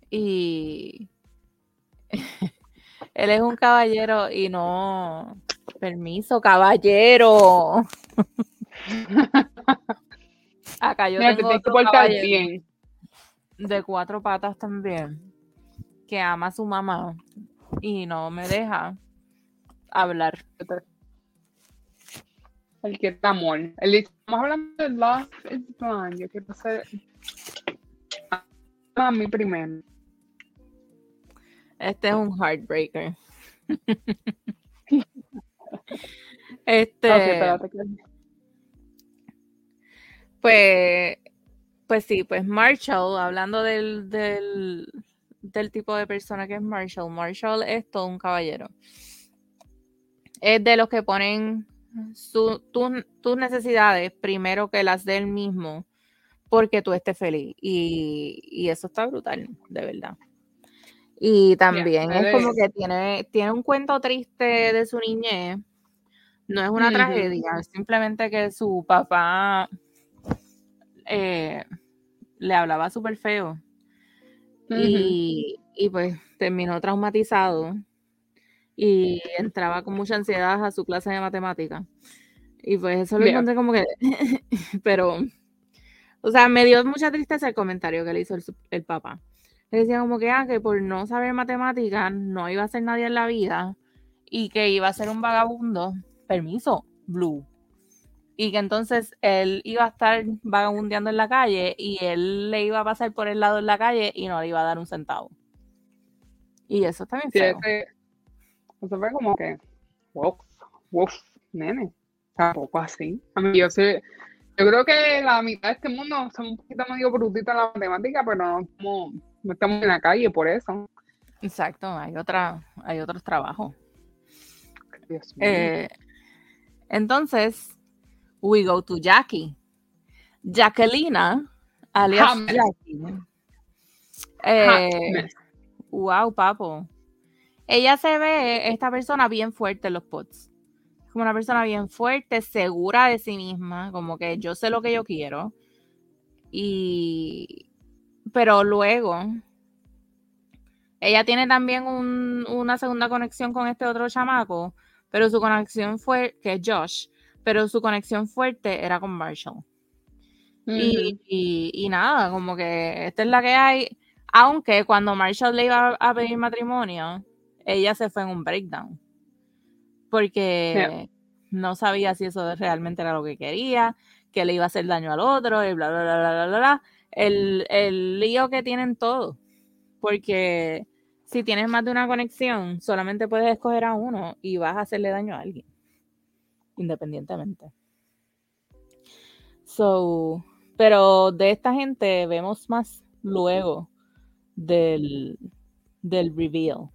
Y él es un caballero y no, permiso, caballero. Acá yo tengo otro bien. de cuatro patas también, que ama a su mamá y no me deja hablar. El que está amor. El, estamos hablando de Love is Blind. Yo quiero hacer a mí primero. Este es un heartbreaker. este. pues, pues sí, pues Marshall, hablando del, del, del tipo de persona que es Marshall, Marshall es todo un caballero es de los que ponen tus necesidades primero que las del mismo porque tú estés feliz. Y, eso está brutal, de verdad. Y también es como que tiene, tiene un cuento triste de su niñez. No es una tragedia, es simplemente que su papá eh, le hablaba súper feo. y, y pues terminó traumatizado y entraba con mucha ansiedad a su clase de matemática. Y pues eso lo encontré como que, pero, o sea, me dio mucha tristeza el comentario que le hizo el, papá. Le decía como que, ah, que por no saber matemáticas no iba a ser nadie en la vida y que iba a ser un vagabundo. Permiso, Blue. Y que entonces él iba a estar vagabundeando en la calle y él le iba a pasar por el lado de la calle y no le iba a dar un centavo. Y eso también feo. Eso fue como que, wow, wow, nene, tampoco así. A mí yo sé, yo creo que la mitad de este mundo son un poquito medio brutitos en la matemática, pero no, como, no estamos en la calle por eso. Exacto, hay otra, hay otros trabajos. Eh, entonces, we go to Jackie. Jacquelina, alias Jackie. Eh, wow, papo ella se ve, esta persona bien fuerte en los pods. Como una persona bien fuerte, segura de sí misma, como que yo sé lo que yo quiero. Y. Pero luego. Ella tiene también una segunda conexión con este otro chamaco, pero su conexión fue, que es Josh, pero su conexión fuerte era con Marshall. y, y, nada, como que esta es la que hay. Aunque cuando Marshall le iba a pedir matrimonio, ella se fue en un breakdown. Porque no sabía si eso realmente era lo que quería, que le iba a hacer daño al otro, y bla, bla, bla, bla, bla, bla. El, el lío que tienen todos. Porque si tienes más de una conexión, solamente puedes escoger a uno y vas a hacerle daño a alguien, independientemente. So, pero de esta gente vemos más luego del, del reveal.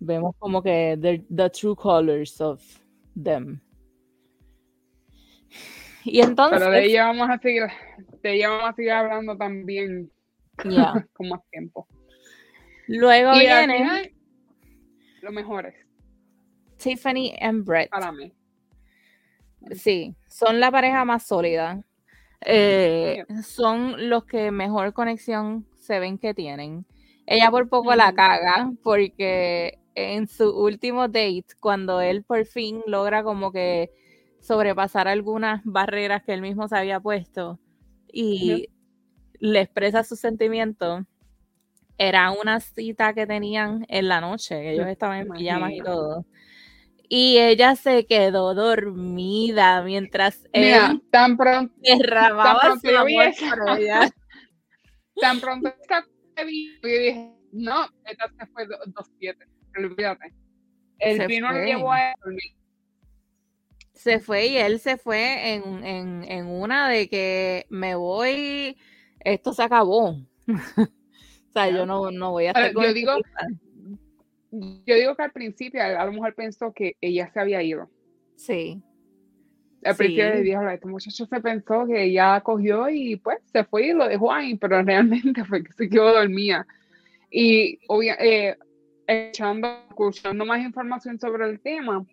Vemos como que the, true colors of them. Y entonces. Pero de ella vamos a seguir, de ella vamos a seguir hablando también con más tiempo. Luego vienen los mejores. Tiffany and Brett. Para mí. Sí, son la pareja más sólida. Eh, son los que mejor conexión se ven que tienen. Ella por poco la caga porque en su último date, cuando él por fin logra como que sobrepasar algunas barreras que él mismo se había puesto y le expresa sus sentimientos, era una cita que tenían en la noche, ellos estaban en pijamas y todo. Y ella se quedó dormida mientras él tan pronto, derramaba tan pronto su amor ella. Tan pronto esta y dije, no, esta se fue 2-7, olvídate. El vino lo llevó a dormir. Se fue y él se fue en, en, en una de que me voy, esto se acabó. O sea, yo no, no voy a estar yo digo, yo digo que al principio a lo mejor pensó que ella se había ido. Sí. Al principio le dijo, este muchacho se pensó que ella cogió y pues se fue y lo dejó ahí, pero realmente fue que se quedó dormida. Y eh, echando, escuchando más información sobre el tema,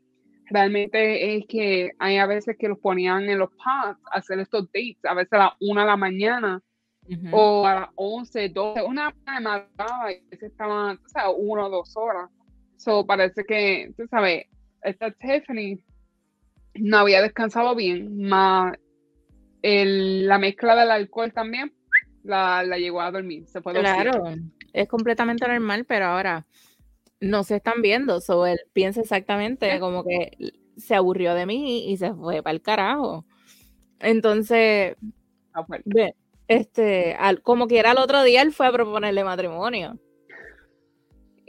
realmente es que hay a veces que los ponían en los pads a hacer estos dates, a veces a las una de la mañana, o a las 11, 12, una me mataba y se estaban, o sea, una o dos horas. So, parece que, tú sabes, esta Tiffany no había descansado bien, más la mezcla del alcohol también la, la llegó a dormir. Se fue claro, es completamente normal, pero ahora no se están viendo. So, él piensa exactamente como que se aburrió de mí y se fue para el carajo. Entonces, ah, este, al, como quiera el otro día, él fue a proponerle matrimonio.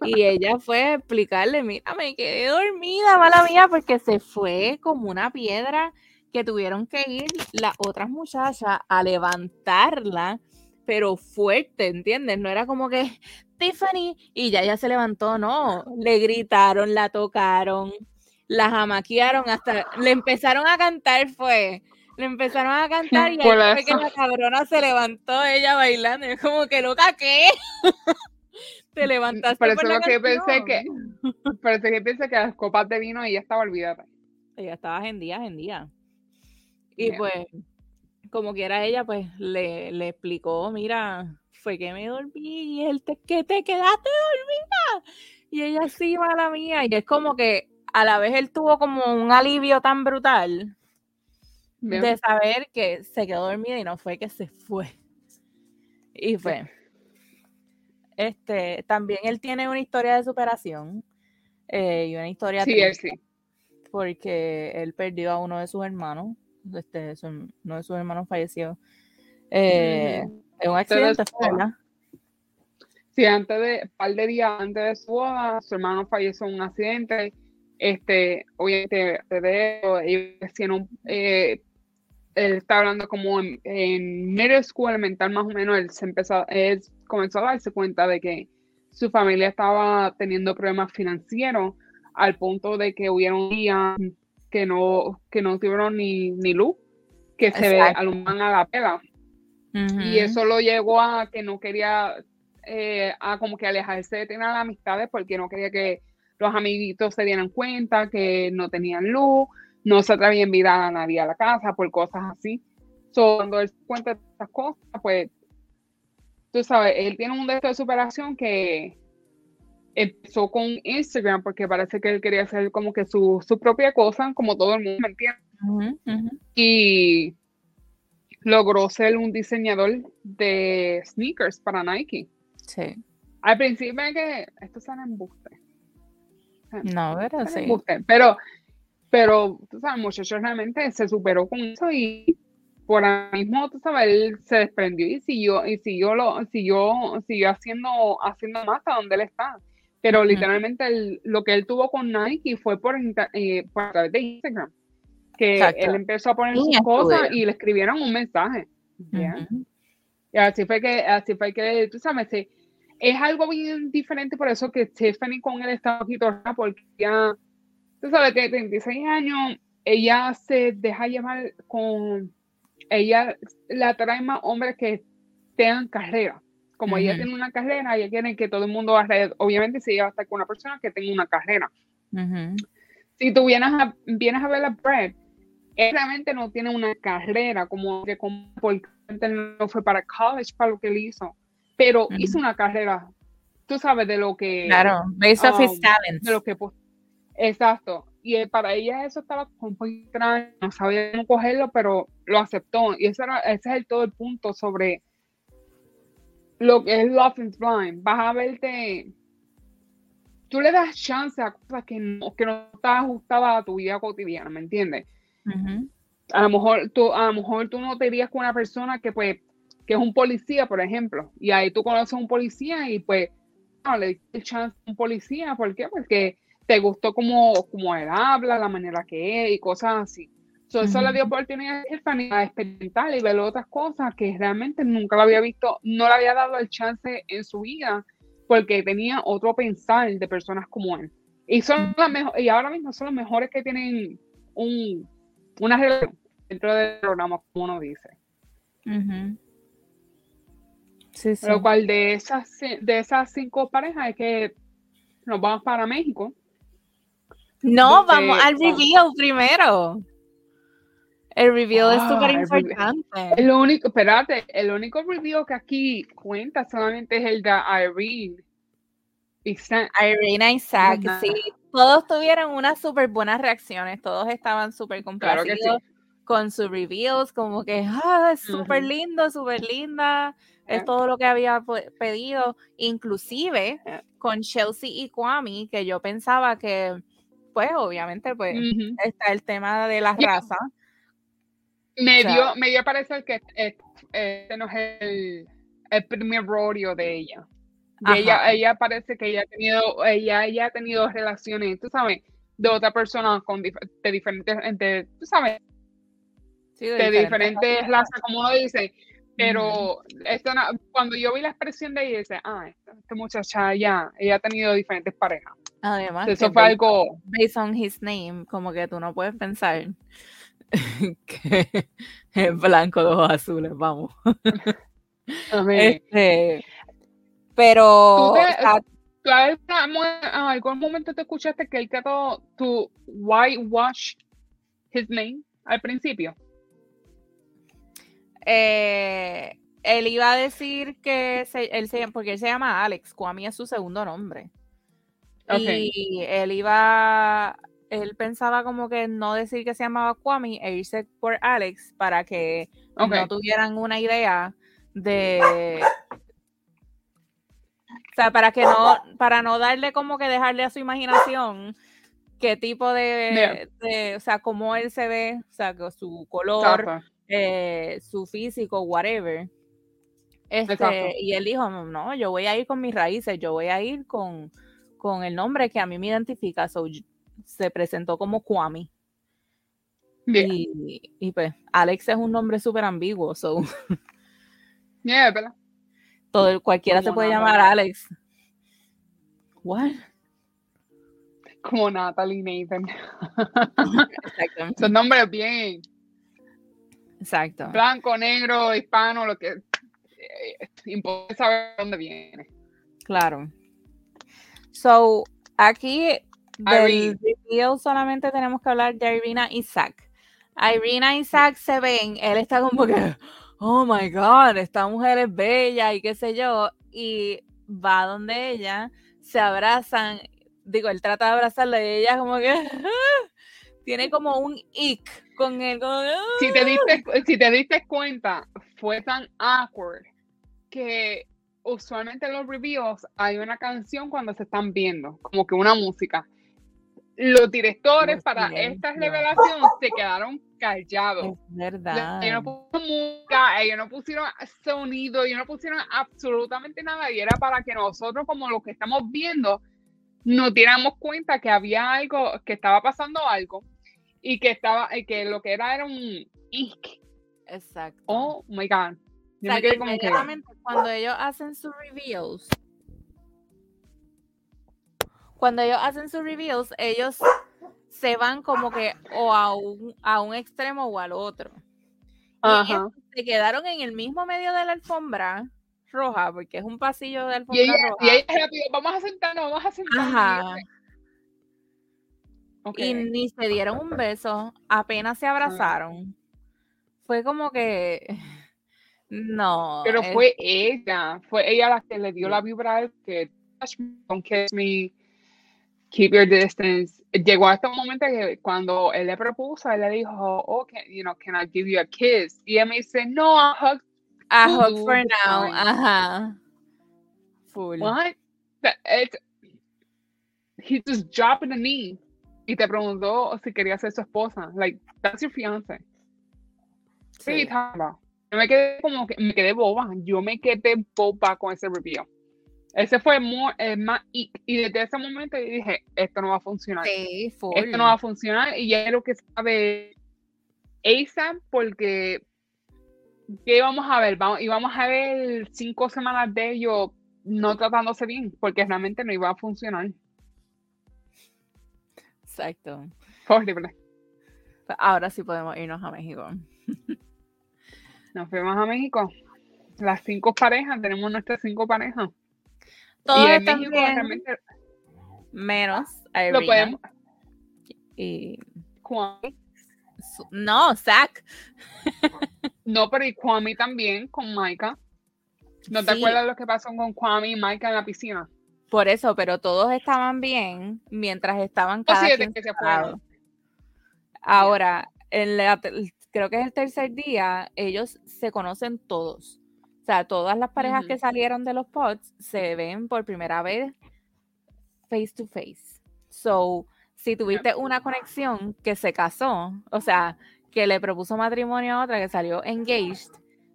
Y ella fue a explicarle, mira, me quedé dormida, mala mía, porque se fue como una piedra que tuvieron que ir las otras muchachas a levantarla, pero fuerte, ¿entiendes? No era como que Tiffany y ya ya se levantó, no, le gritaron, la tocaron, la jamaquearon, hasta le empezaron a cantar, fue le empezaron a cantar y ahí fue que la cabrona se levantó ella bailando. es como que loca, ¿qué? Te levantaste. Por eso que pensé que, parece que pensé que las copas de vino ella estaba olvidada. Ella estaba en día, en día. Y pues, como quiera ella, pues le, le, explicó, mira, fue que me dormí y él te, que te quedaste dormida. Y ella sí, mala mía. Y es como que a la vez él tuvo como un alivio tan brutal de saber que se quedó dormida y no fue que se fue. Y fue. Este, también él tiene una historia de superación eh, y una historia sí, sí. porque él perdió a uno de sus hermanos, este, uno de sus hermanos falleció eh, un accidente, ¿verdad? Sí, antes de, un par de días antes de su boda, su hermano falleció en un accidente. Este, obviamente, de ellos hicieron eh, él está hablando como en, en middle school elemental más o menos, él, se empezó, él comenzó a darse cuenta de que su familia estaba teniendo problemas financieros al punto de que hubieron días que no, que no tuvieron ni, ni luz, que se alumbran a la Y eso lo llevó a que no quería, eh, a como que alejarse de tener amistades porque no quería que los amiguitos se dieran cuenta que no tenían luz, no se atrevía a invitar a nadie a la casa por cosas así. cuando él cuenta estas cosas, pues, tú sabes, él tiene un deseo de superación que empezó con Instagram porque parece que él quería hacer como que su, propia cosa, como todo el mundo, ¿me entiende? Y logró ser un diseñador de sneakers para Nike. Sí. Al principio es que esto sale embuste. No, pero sí. Pero, pero, tú sabes, el muchacho realmente se superó con eso y por ahora mismo, tú sabes, él se desprendió y siguió, y siguió, lo, siguió, siguió haciendo, haciendo más a donde él está. Pero literalmente lo que él tuvo con Nike fue por, eh, por a través de Instagram. Que él empezó a poner sus cosas y le escribieron un mensaje. Y así fue que, así fue que, tú sabes, es algo bien diferente, por eso que Stephanie con él está un poquito porque ya, tú sabes que 36 años, ella se deja llevar con, ella la trae más hombres que tengan carrera. Como ella tiene una carrera, ella quiere que todo el mundo alrededor, obviamente si ella va a estar con una persona que tenga una carrera. Si tú vienes a, vienes a ver a Brad, él realmente no tiene una carrera como que como, porque no fue para college para lo que él hizo, pero hizo una carrera, tú sabes, de lo que... Claro, based off his um, De lo que, exacto. Y para ella eso estaba un poco extraño, no sabía cómo cogerlo, pero lo aceptó. Y ese, era, ese es el, todo el punto sobre lo que es Love is Blind. Vas a verte tú le das chance a cosas que no, que no están ajustadas a tu vida cotidiana, ¿me entiendes? A lo mejor tú, a lo mejor tú no te irías con una persona que pues, que es un policía, por ejemplo, y ahí tú conoces a un policía y pues, no, le diste chance a un policía, ¿por qué? Porque te gustó como, como él habla, la manera que es y cosas así. Eso le dio oportunidad a experimentar y ver otras cosas que realmente nunca lo había visto, no le había dado el chance en su vida porque tenía otro pensar de personas como él. Y son las y ahora mismo son los mejores que tienen un, una relación dentro del programa, como uno dice. sí, sí. Lo cual de esas, de esas cinco parejas es que nos vamos para México. No, vamos al reveal primero. El review es súper ah, importante. El único, espérate, el único review que aquí cuenta solamente es el de Irene. Irene Zach, sí, todos tuvieron unas súper buenas reacciones, todos estaban súper complacidos con sus reveals, como que ah, es súper lindo, súper linda, es todo lo que había pedido, inclusive con Chelsea y Kwame, que yo pensaba que, pues obviamente, pues está el tema de la raza. Me, dio, me dio parecer que este, no es el, el primer rodeo de ella ella, ella parece que ella ha tenido, ella, ella ha tenido relaciones, tú sabes, de otra persona con de diferentes, de, tú sabes, de, diferentes razas, como uno dice. Pero esto cuando yo vi la expresión de ella, dice, ah, esta, muchacha ya, ella ha tenido diferentes parejas. Además, eso fue algo. Based on his name, como que tú no puedes pensar que es blanco ojos azules, vamos. este, pero. ¿Tú en algún momento te escuchaste que él trató to whitewash his name al principio? Eh, él iba a decir que él se, porque él se llama Alex, Kwame es su segundo nombre. Y él iba, él pensaba como que no decir que se llamaba Kwame e irse por Alex para que no tuvieran una idea de, o sea, para que no, para no darle como que dejarle a su imaginación qué tipo de, o sea, cómo él se ve, o sea, su color, eh, su físico, whatever. Este, y él dijo, no, yo voy a ir con mis raíces, yo voy a ir con, con el nombre que a mí me identifica. se presentó como Kwame. Y, y, pues, Alex es un nombre súper ambiguo, so. Yeah, ¿verdad? Todo, cualquiera se puede llamar Alex. What? Como Natalie Nathan. Exacto. Son nombres bien. Exacto. Blanco, negro, hispano, lo que. Eh, imposible saber dónde viene. Claro. So, aquí del video solamente tenemos que hablar de Irina y Zach. Irina y Zach se ven, él está como que, oh my God, esta mujer es bella y qué sé yo, y va donde ella, se abrazan, digo, él trata de abrazarla y ella como que tiene como un ick con él. si, te diste, si te diste cuenta, fue tan awkward que usualmente en los reviews hay una canción cuando se están viendo, como que una música. Los directores para esta revelación se quedaron callados. Es verdad. Ellos no pusieron música, ellos no pusieron sonido, ellos no pusieron absolutamente nada y era para que nosotros como los que estamos viendo nos diéramos cuenta que había algo, que estaba pasando algo y que estaba, que lo que era era un Exacto. Oh my god. cuando ellos hacen sus reviews, cuando ellos hacen sus reviews, ellos se van como que o a un, a un extremo o al otro. Y se quedaron en el mismo medio de la alfombra roja, porque es un pasillo de alfombra roja. Y ella rápido, vamos a sentarnos, vamos a sentarnos. Ajá. Y ni se dieron un beso, apenas se abrazaron. Fue como que no. Pero fue ella, fue ella la que le dio la vibra que don't kiss me, keep your distance. Llegó hasta un momento que cuando él le propuso, él le dijo, oh, can, you know, can I give you a kiss? Y ella me dice, no, a hug. A hug for now. Ajá. Full. What? It, he just dropped the knee y te preguntó si quería ser su esposa. Like, that's your fiance. Sí, Yo me quedé como que me quedé boba. Yo me quedé boba con ese review. Ese fue muy, más. Y, desde ese momento dije: Esto no va a funcionar. Sí, Esto no va a funcionar. Y ya es lo que sabe ASAP, porque. ¿Qué íbamos a ver? Vamos, íbamos a ver cinco semanas de ellos no tratándose bien, porque realmente no iba a funcionar. Exacto. Horrible. Ahora sí podemos irnos a México. Nos fuimos a México. Las cinco parejas, tenemos nuestras cinco parejas. Todos y en México realmente. Menos Irina. Lo podemos. Y. Kwame. No, Zach. no, pero y Kwame también con Maika. ¿No te acuerdas lo que pasó con Kwame y Maika en la piscina? Por eso, pero todos estaban bien mientras estaban cada quien que se Ahora, en la, creo que es el tercer día, ellos se conocen todos. O sea, todas las parejas que salieron de los pods se ven por primera vez face to face. So, si tuviste una conexión que se casó, o sea, que le propuso matrimonio a otra que salió engaged,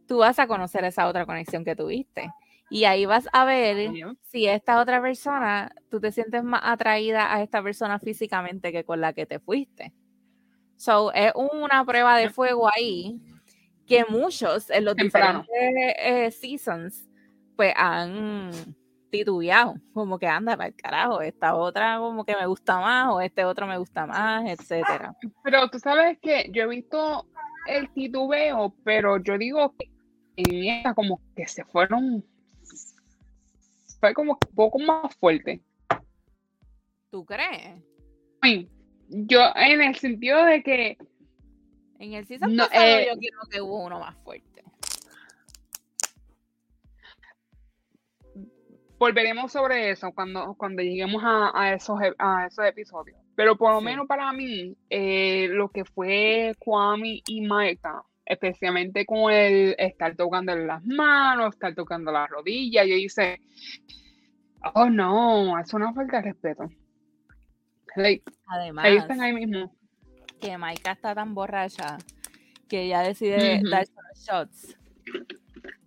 tú vas a conocer esa otra conexión que tuviste. Y ahí vas a ver si esta otra persona, tú te sientes más atraída a esta persona físicamente que con la que te fuiste. So, es una prueba de fuego ahí que muchos en los diferentes eh, seasons pues han titubeado, como que anda para el carajo, esta otra como que me gusta más o este otro me gusta más, etcétera. Pero tú sabes que yo he visto el titubeo, pero yo digo que en esta como que se fueron, fue como un poco más fuerte. ¿Tú crees? Sí yo en el sentido de que en el season no, pasado eh, yo quiero que hubo uno más fuerte. Volveremos sobre eso cuando, cuando lleguemos a, esos, a esos episodios. Pero por lo menos para mí, eh, lo que fue Kwame y Maika, especialmente con el estar tocando las manos, estar tocando las rodillas, yo hice, oh no, es una falta de respeto. Además, ahí mismo. Que Maika está tan borracha que ella decide darse los shots.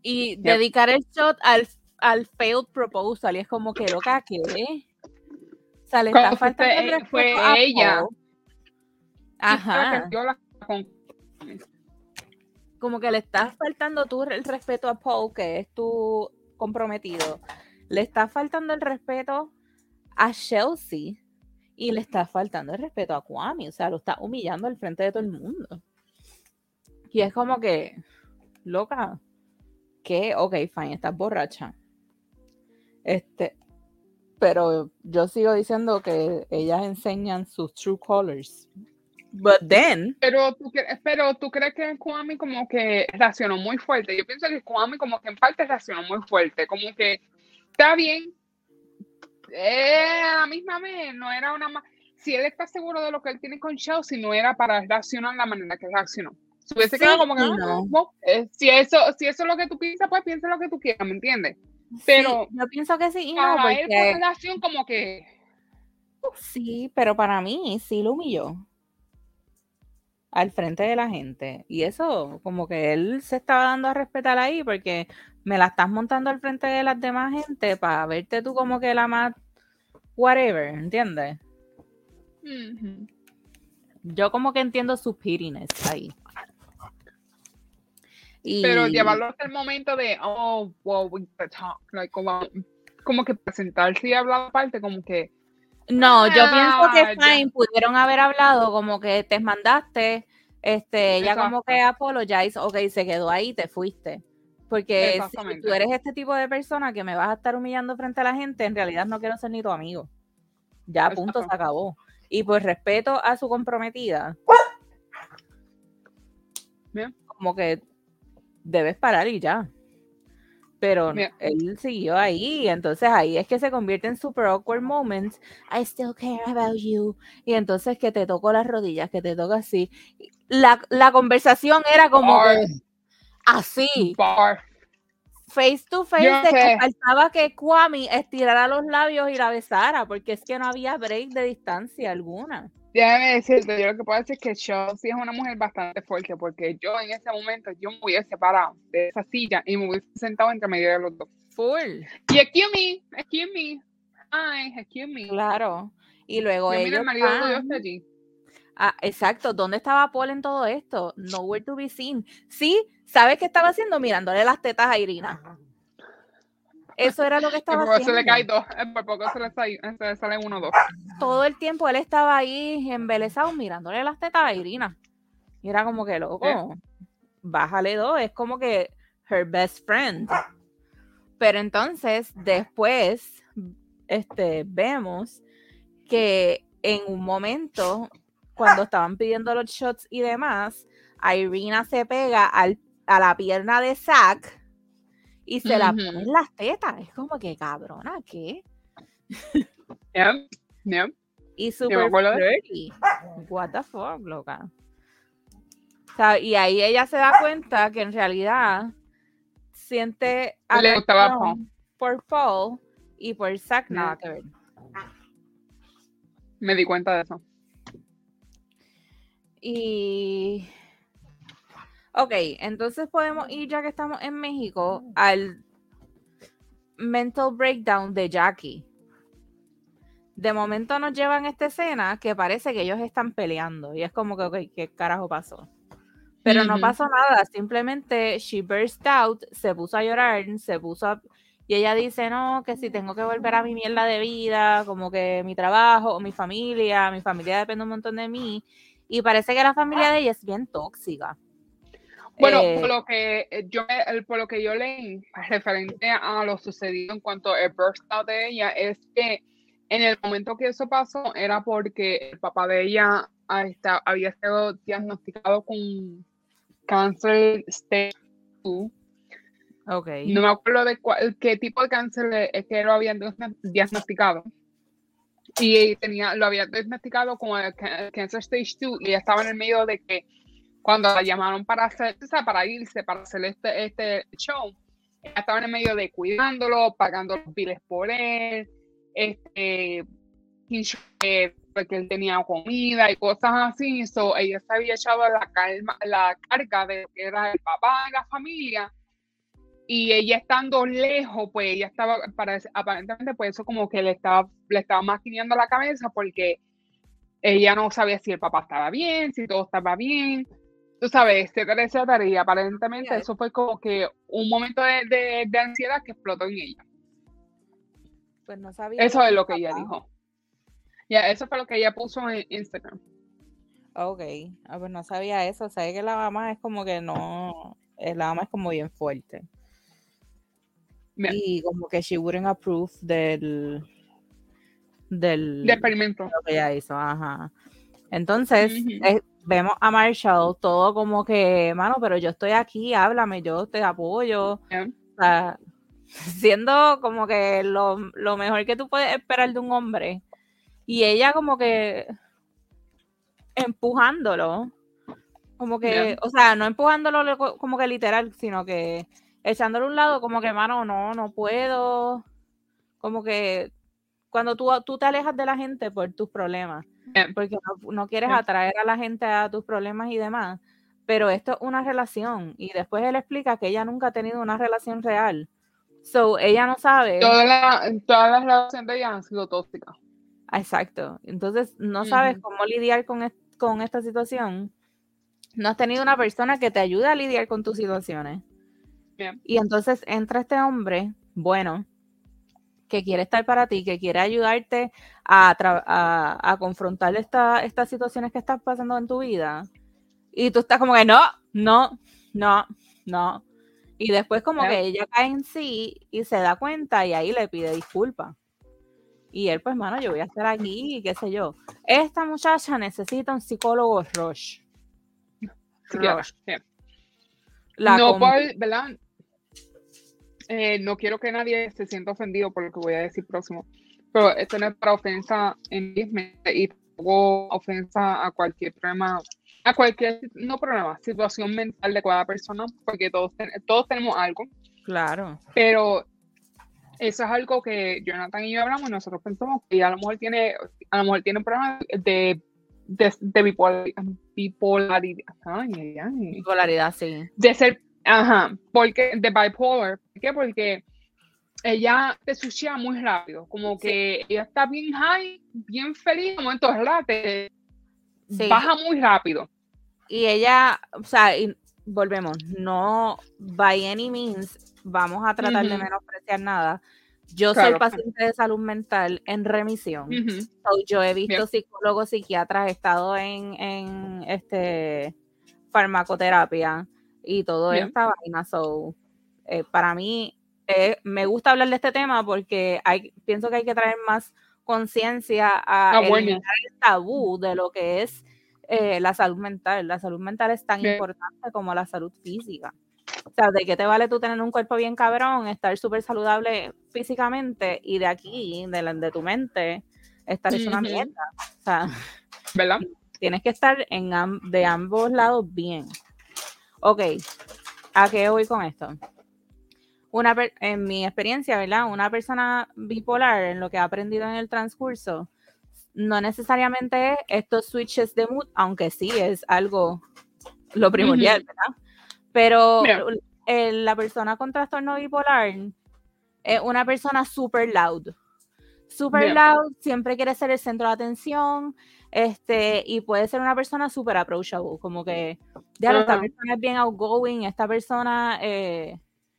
Y dedicar el shot al, al failed proposal. Y es como que loca, ¿qué? O sea, le está faltando fue, ella. Ajá. Como que le estás faltando tú el respeto a Paul, que es tu comprometido. Le está faltando el respeto a Chelsea, y le está faltando el respeto a Kwame, o sea, lo está humillando al frente de todo el mundo. Y es como que, loca, que, ok, fine, estás borracha. Este, pero yo sigo diciendo que ellas enseñan sus true colors. But then. Pero tú, pero tú crees que Kwame como que reaccionó muy fuerte. Yo pienso que Kwame como que en parte reaccionó muy fuerte. Como que está bien, eh, la misma vez, no era una Si él está seguro de lo que él tiene con Chelsea, no era para reaccionar la manera que reaccionó. Si hubiese quedado como que, ah, no. Eh, si, eso, si eso es lo que tú piensas, pues piensa lo que tú quieras, ¿me entiendes? Pero yo pienso que sí y no. Para él por relación como que. Sí, pero para mí sí lo humilló. Al frente de la gente. Y eso, como que él se estaba dando a respetar ahí porque me la estás montando al frente de las demás gente para verte tú como que la más whatever, ¿entiendes? Yo como que entiendo su pittiness ahí. Pero llevarlo hasta el momento de, oh, wow, we talk, like, como, como que presentarse y hablar aparte, como que. No, yo pienso que fine, pudieron haber hablado como que te mandaste, este, ella como que apologize, ok, se quedó ahí, te fuiste. Porque si tú eres este tipo de persona que me vas a estar humillando frente a la gente, en realidad no quiero ser ni tu amigo. Ya, punto, se acabó. Y pues respeto a su comprometida. Como que debes parar y ya. Pero él siguió ahí, entonces ahí es que se convierte en super awkward moments. I still care about you. Y entonces que te toco las rodillas, que te toca así. La, la conversación era como así. Face to face de que faltaba que Kwame estirara los labios y la besara, porque es que no había break de distancia alguna. Déjame decirte, yo lo que puedo decir es que yo sí es una mujer bastante fuerte, porque yo en ese momento yo me hubiese parado de esa silla y me hubiese sentado entre medio de los dos. Full. Y excuse me, excuse me, ay, excuse me. Claro. Y luego ellos. allí. Ah, exacto. ¿Dónde estaba Paul en todo esto? Nowhere to be seen. Sí, ¿sabes qué estaba haciendo? Mirándole las tetas a Irina. Eso era lo que estaba haciendo. se le cae dos, por poco se le, sale, se sale uno dos. Todo el tiempo él estaba ahí embelesado mirándole las tetas a Irina. Y era como que, loco, bájale dos, es como que her best friend. Pero entonces, después, este, vemos que en un momento, cuando estaban pidiendo los shots y demás, Irina se pega al, a la pierna de Zack y se la ponen las tetas. Es como que cabrona, ¿qué? Yeah, yeah. Y super. What the fuck, loca. O sea, y ahí ella se da cuenta que en realidad siente atracción por Paul y por Zack nada que ver. Me di cuenta de eso. Y Ok, entonces podemos ir, ya que estamos en México, al mental breakdown de Jackie. De momento nos llevan esta escena que parece que ellos están peleando y es como que, ok, ¿qué carajo pasó? Pero no pasó nada, simplemente she burst out, se puso a llorar, se puso a... Y ella dice, no, que si tengo que volver a mi mierda de vida, como que mi trabajo, mi familia, mi familia depende un montón de mí. Y parece que la familia de ella es bien tóxica. Bueno, por eh, lo que eh, yo por lo que yo leí referente a lo sucedido en cuanto al burst out de ella es que en el momento que eso pasó era porque el papá de ella había sido diagnosticado con cáncer stage 2. Okay. No me acuerdo de qué tipo de cáncer es que lo habían diagnosticado. Y tenía, lo había diagnosticado como cáncer stage 2 y estaba en el medio de que cuando la llamaron para hacer, para irse, para hacer este, este show, estaba en el medio de cuidándolo, pagando los biles por él, este, porque él tenía comida y cosas así, so, ella se había echado la, carga de que era el papá de la familia, y ella estando lejos, pues ella estaba, para, aparentemente, pues eso como que le estaba, le estaba maquinando la cabeza porque ella no sabía si el papá estaba bien, si todo estaba bien, tú sabes, etcétera, etcétera, y aparentemente eso fue como que un momento de, ansiedad que explotó en ella. Pues no sabía. Eso es lo que ella dijo. Ya, eso fue lo que ella puso en Instagram. Ok, ah, pues no sabía eso. O sea, que la mamá es como que no, eh, la mamá es como bien fuerte. Y como que she wouldn't approve del del, experimento. Lo que ella hizo, ajá. Entonces, vemos a Marshall todo como que, mano, pero yo estoy aquí, háblame, yo te apoyo. O sea, siendo como que lo, mejor que tú puedes esperar de un hombre. Y ella como que empujándolo. Como que, o sea, no empujándolo como que literal, sino que echándole un lado como que, mano, no, no puedo. Como que cuando tú, tú te alejas de la gente por tus problemas, porque no, quieres atraer a la gente a tus problemas y demás, pero esto es una relación y después él explica que ella nunca ha tenido una relación real. So, ella no sabe. Todas las relaciones de ella han sido tóxicas. Exacto. Entonces, no sabes cómo lidiar con, con esta situación. No has tenido una persona que te ayude a lidiar con tus situaciones. Y entonces entra este hombre, bueno, que quiere estar para ti, que quiere ayudarte a, a, a confrontar estas situaciones que estás pasando en tu vida y tú estás como que no, no, no, no. Y después como que ella cae en sí y se da cuenta y ahí le pide disculpas. Y él, pues, mano, yo voy a estar aquí y qué sé yo. Esta muchacha necesita un psicólogo Rush. Rush. no, ¿verdad? Eh, no quiero que nadie se sienta ofendido por lo que voy a decir próximo. Pero esto no es para ofensa en mí y tampoco ofensa a cualquier problema a cualquier, no problema, situación mental de cada persona, porque todos, todos tenemos algo. Claro. Pero eso es algo que Jonathan y yo hablamos y nosotros pensamos que a lo mejor tiene, a lo mejor tiene un problema de, de, de bipolaridad. Bipolaridad, sí. De ser, ajá, porque, de bipolar. ¿Por qué? Porque ella te sucia muy rápido, como que ella está bien high, bien feliz, en momentos, ¿verdad? baja muy rápido. Y ella, o sea, volvemos, no by any means vamos a tratar de menospreciar nada. Yo soy paciente de salud mental en remisión. yo he visto psicólogos, psiquiatras, he estado en, en este farmacoterapia y todo esta vaina. So, eh, para mí, eh, me gusta hablar de este tema porque hay, pienso que hay que traer más conciencia a ah, el tabú de lo que es eh, la salud mental. La salud mental es tan importante como la salud física. O sea, ¿de qué te vale tú tener un cuerpo bien cabrón, estar súper saludable físicamente y de aquí, de, la, de tu mente, estar hecho una mierda? O sea, ¿verdad? Tienes que estar en de ambos lados bien. Ok, ¿a qué voy con esto? Una en mi experiencia, ¿verdad? Una persona bipolar, en lo que ha aprendido en el transcurso, no necesariamente estos switches de mood, aunque sí es algo lo primordial, ¿verdad? Pero la persona con trastorno bipolar es una persona super loud. Super loud, siempre quiere ser el centro de atención, este, y puede ser una persona super approachable, como que, ya, esta persona es bien outgoing, esta persona eh,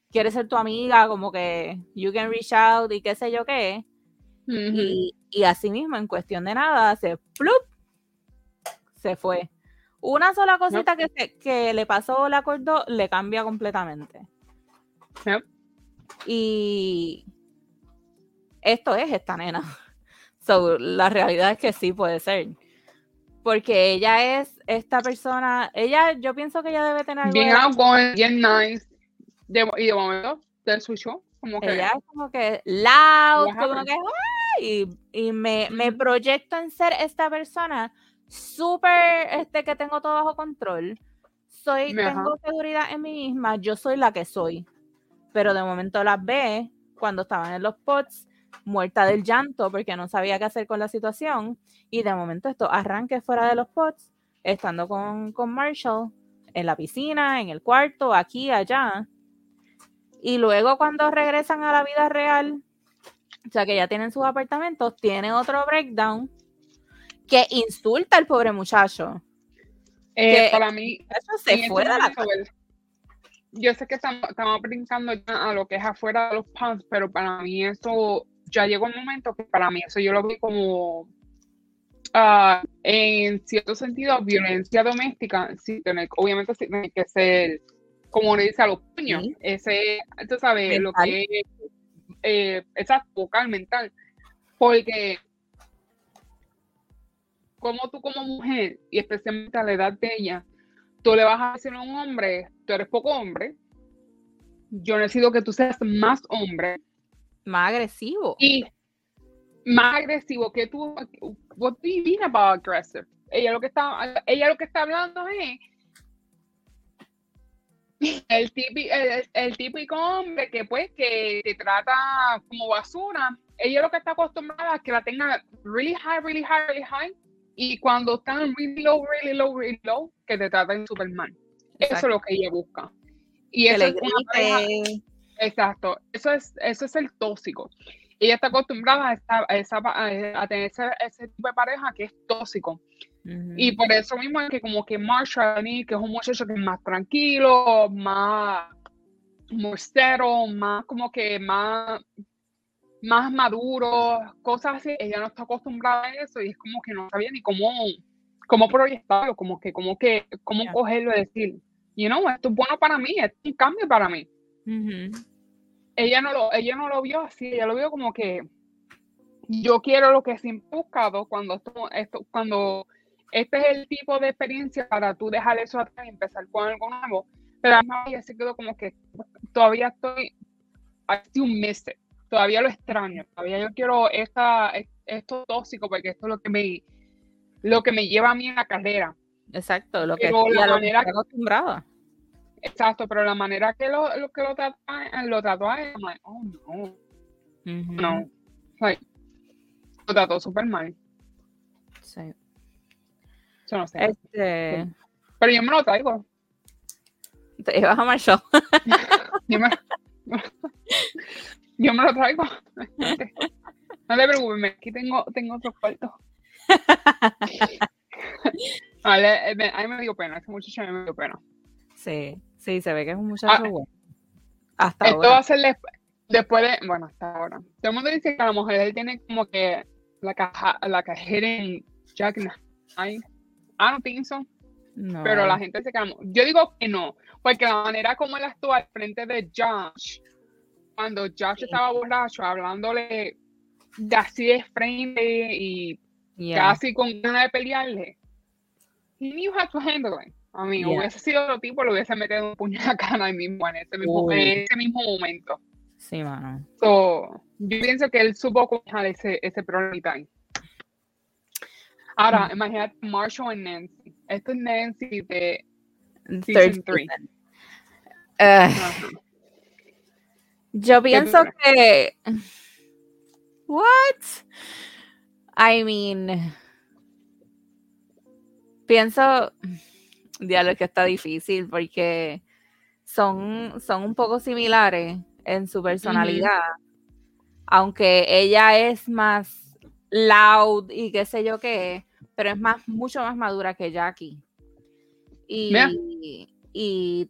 quiere ser tu amiga, como que you can reach out y qué sé yo qué. y, y así mismo, en cuestión de nada, se plup, se fue. Una sola cosita que, que le pasó, le acordó, le cambia completamente. Y esto es esta nena. So, la realidad es que sí puede ser. Porque ella es esta persona, ella, yo pienso que ella debe tener Bien outgoing, bien nice. y de momento, de su show, como que. Ella es como que loud, como que y, me, proyecto en ser esta persona súper, este, que tengo todo bajo control. Soy, tengo seguridad en mí misma, yo soy la que soy. Pero de momento las ve cuando estaban en los pots, muerta del llanto porque no sabía qué hacer con la situación. Y de momento esto arranque fuera de los pots, estando con, con Marshall en la piscina, en el cuarto, aquí, allá. Y luego cuando regresan a la vida real, o sea que ya tienen sus apartamentos, tiene otro breakdown que insulta al pobre muchacho. Eh, para mí, eso se fue de la Yo sé que estamos, brincando ya a lo que es afuera de los pants, pero para mí eso ya llegó un momento que para mí eso yo lo vi como ah, en cierto sentido violencia doméstica, sí, obviamente tiene que ser como le dice a los puños, ese, tú sabes, lo que es eh, esa vocal mental, porque como tú como mujer, y especialmente a la edad de ella, tú le vas a decir a un hombre, tú eres poco hombre, yo necesito que tú seas más hombre. Más agresivo. Y más agresivo que tú. What do you mean about aggressive? Ella lo que está, ella lo que está hablando es El típico, el, típico hombre que pues que te trata como basura, ella lo que está acostumbrada es que la tenga really high, really high, really high, y cuando están really low, really low, really low, que te traten Superman. Eso es lo que ella busca. Y eso es una exacto, eso es, eso es el tóxico. Ella está acostumbrada a, esa, a, tener ese, ese, tipo de pareja que es tóxico. Y por eso mismo es que como que Marshall, que es un muchacho que es más tranquilo, más mustero, más como que más, más maduro, cosas así, ella no está acostumbrada a eso y es como que no sabía ni cómo, cómo proyectarlo, como que, como que, cómo cogerlo y decir, you know, esto es bueno para mí, esto es un cambio para mí. Ella no lo, ella no lo vio así, ella lo vio como que yo quiero lo que siempre he buscado cuando esto, esto, cuando este es el tipo de experiencia para tú dejar eso atrás y empezar con algo nuevo. Pero además ya se quedó como que todavía estoy, así un mes, todavía lo extraño, todavía yo quiero esta, esto tóxico porque esto es lo que me, lo que me lleva a mí en la carrera. Exacto, lo que la manera que acostumbrada. Exacto, pero la manera que lo, lo que lo trató, lo él, oh no, no, lo trató súper mal. Sí no sé. Este... Pero yo me lo traigo. Te ibas a show. yo, me... yo me lo traigo. No te preocupes, aquí tengo, tengo otro cuarto. vale, eh, a mí me dio pena, ese muchacho me dio pena. Sí, sí, se ve que es un muchacho ah, bueno. Hasta esto va a ser después de, bueno, hasta ahora. Todo el mundo dice que a la mujer él tiene como que la caja, la cajera en Jack Ah, no pienso. No. Pero la gente se calmó. Yo digo que no, porque la manera como él actuó al frente de Josh, cuando Josh estaba borracho, hablándole de así de frente y casi con ganas de pelearle, he knew how to handle it. A mí, hubiese sido otro tipo, lo hubiese metido un puño en la cara ahí mismo, en ese mismo, en ese mismo momento. Sí, mano. So, yo pienso que él supo coger ese, ese problema ahí. Ahora, imagínate Marshall y Nancy. Esto es Nancy de season 3. Uh, yo pienso que. What? I mean. Pienso. Diablo, que está difícil porque son, son un poco similares en su personalidad. Aunque ella es más loud y qué sé yo qué, pero es más, mucho más madura que Jackie. Y, y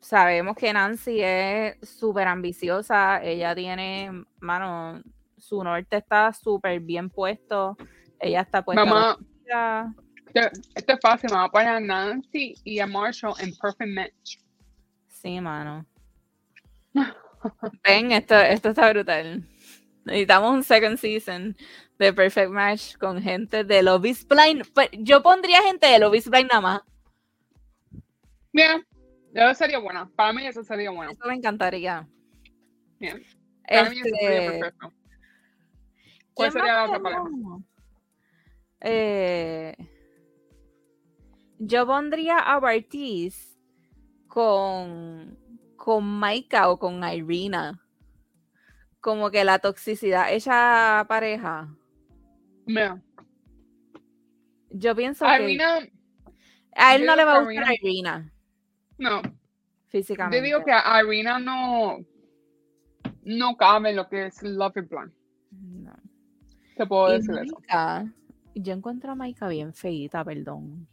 sabemos que Nancy es súper ambiciosa, ella tiene, mano, su norte está súper bien puesto, ella está puesta. Mamá, esto es fácil, vamos a poner a Nancy y a Marshall en perfect match. Sí, mano. Ven, esto, esto está brutal. Necesitamos un second season de Perfect Match con gente de is Blind. Pues, yo pondría gente de is Blind nada más. Bien, eso sería buena. Para mí eso sería bueno. Eso me encantaría. Bien. Para mí eso sería este, perfecto. ¿Cuál sería la otra palabra? Eh, yo pondría a Bartiz con, con Maika o con Irina como que la toxicidad esa pareja. Yo pienso que a él no le va a gustar a Irina. No. Físicamente. Yo digo que a Irina no no cabe en lo que es Love and Plan. No. Te puedo decir eso. Yo encuentro a Maika bien feita, perdón.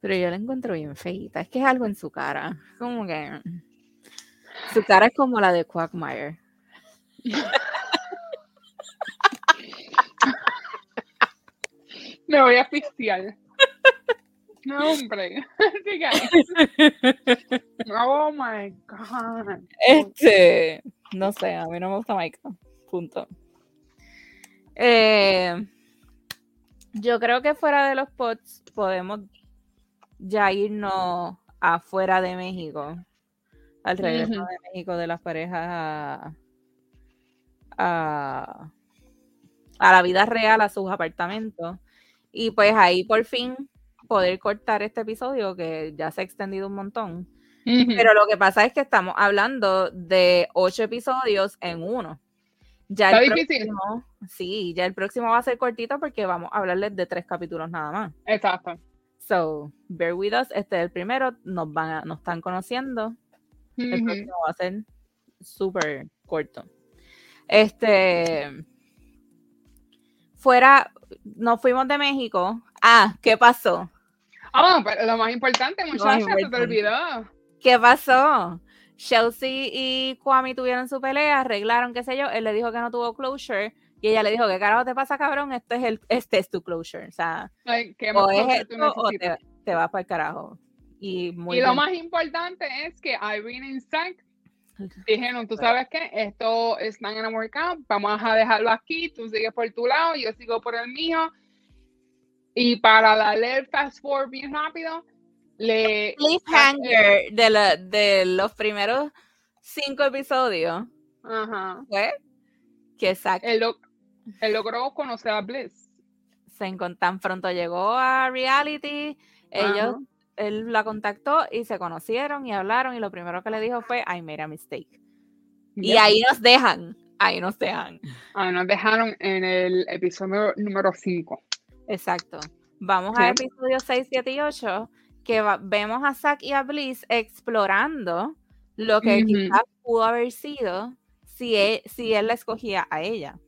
Pero yo la encuentro bien feita. Es que es algo en su cara. Como que. Su cara es como la de Quagmire. Me voy a asfixiar. No, hombre. oh my God. Este, no sé, a mí no me gusta Mike. Punto. Eh, yo creo que fuera de los pods podemos ya irnos afuera de México. Al regreso de México de las parejas a a, la vida real, a sus apartamentos. Y pues ahí por fin poder cortar este episodio que ya se ha extendido un montón. Pero lo que pasa es que estamos hablando de ocho episodios en uno. Ya el próximo, sí, ya el próximo va a ser cortito porque vamos a hablarles de tres capítulos nada más. Exacto. So, bear with us. Este es el primero. Nos van a, nos están conociendo. El próximo va a ser súper corto. Este. Fuera, nos fuimos de México. Ah, ¿qué pasó? Ah, pero lo más importante, muchachos, se te olvidó. ¿Qué pasó? Chelsea y Kwame tuvieron su pelea, arreglaron, qué sé yo. Él le dijo que no tuvo closure y ella le dijo, ¿qué carajo te pasa, cabrón? Este es, el, este es tu closure. O sea, o es esto o te, te vas para el carajo. Y, muy y lo más importante es que Irene y Zack dijeron, tú sabes qué, esto es not gonna work out, vamos a dejarlo aquí, tú sigues por tu lado, yo sigo por el mío. Y para darle el fast forward bien rápido, le... Cliffhanger de, de los primeros cinco episodios. Ajá. Fue que Zack... Él, logró conocer a Bliss. Se tan pronto llegó a reality, ellos, él la contactó y se conocieron y hablaron y lo primero que le dijo fue, I made a mistake. Y ahí nos dejan, ahí nos dejan. Ahí nos dejaron en el episodio número 5. Exacto. Vamos a episodio 6, 7 y 8 que vemos a Zack y a Bliss explorando lo que quizás pudo haber sido si él, si él la escogía a ella.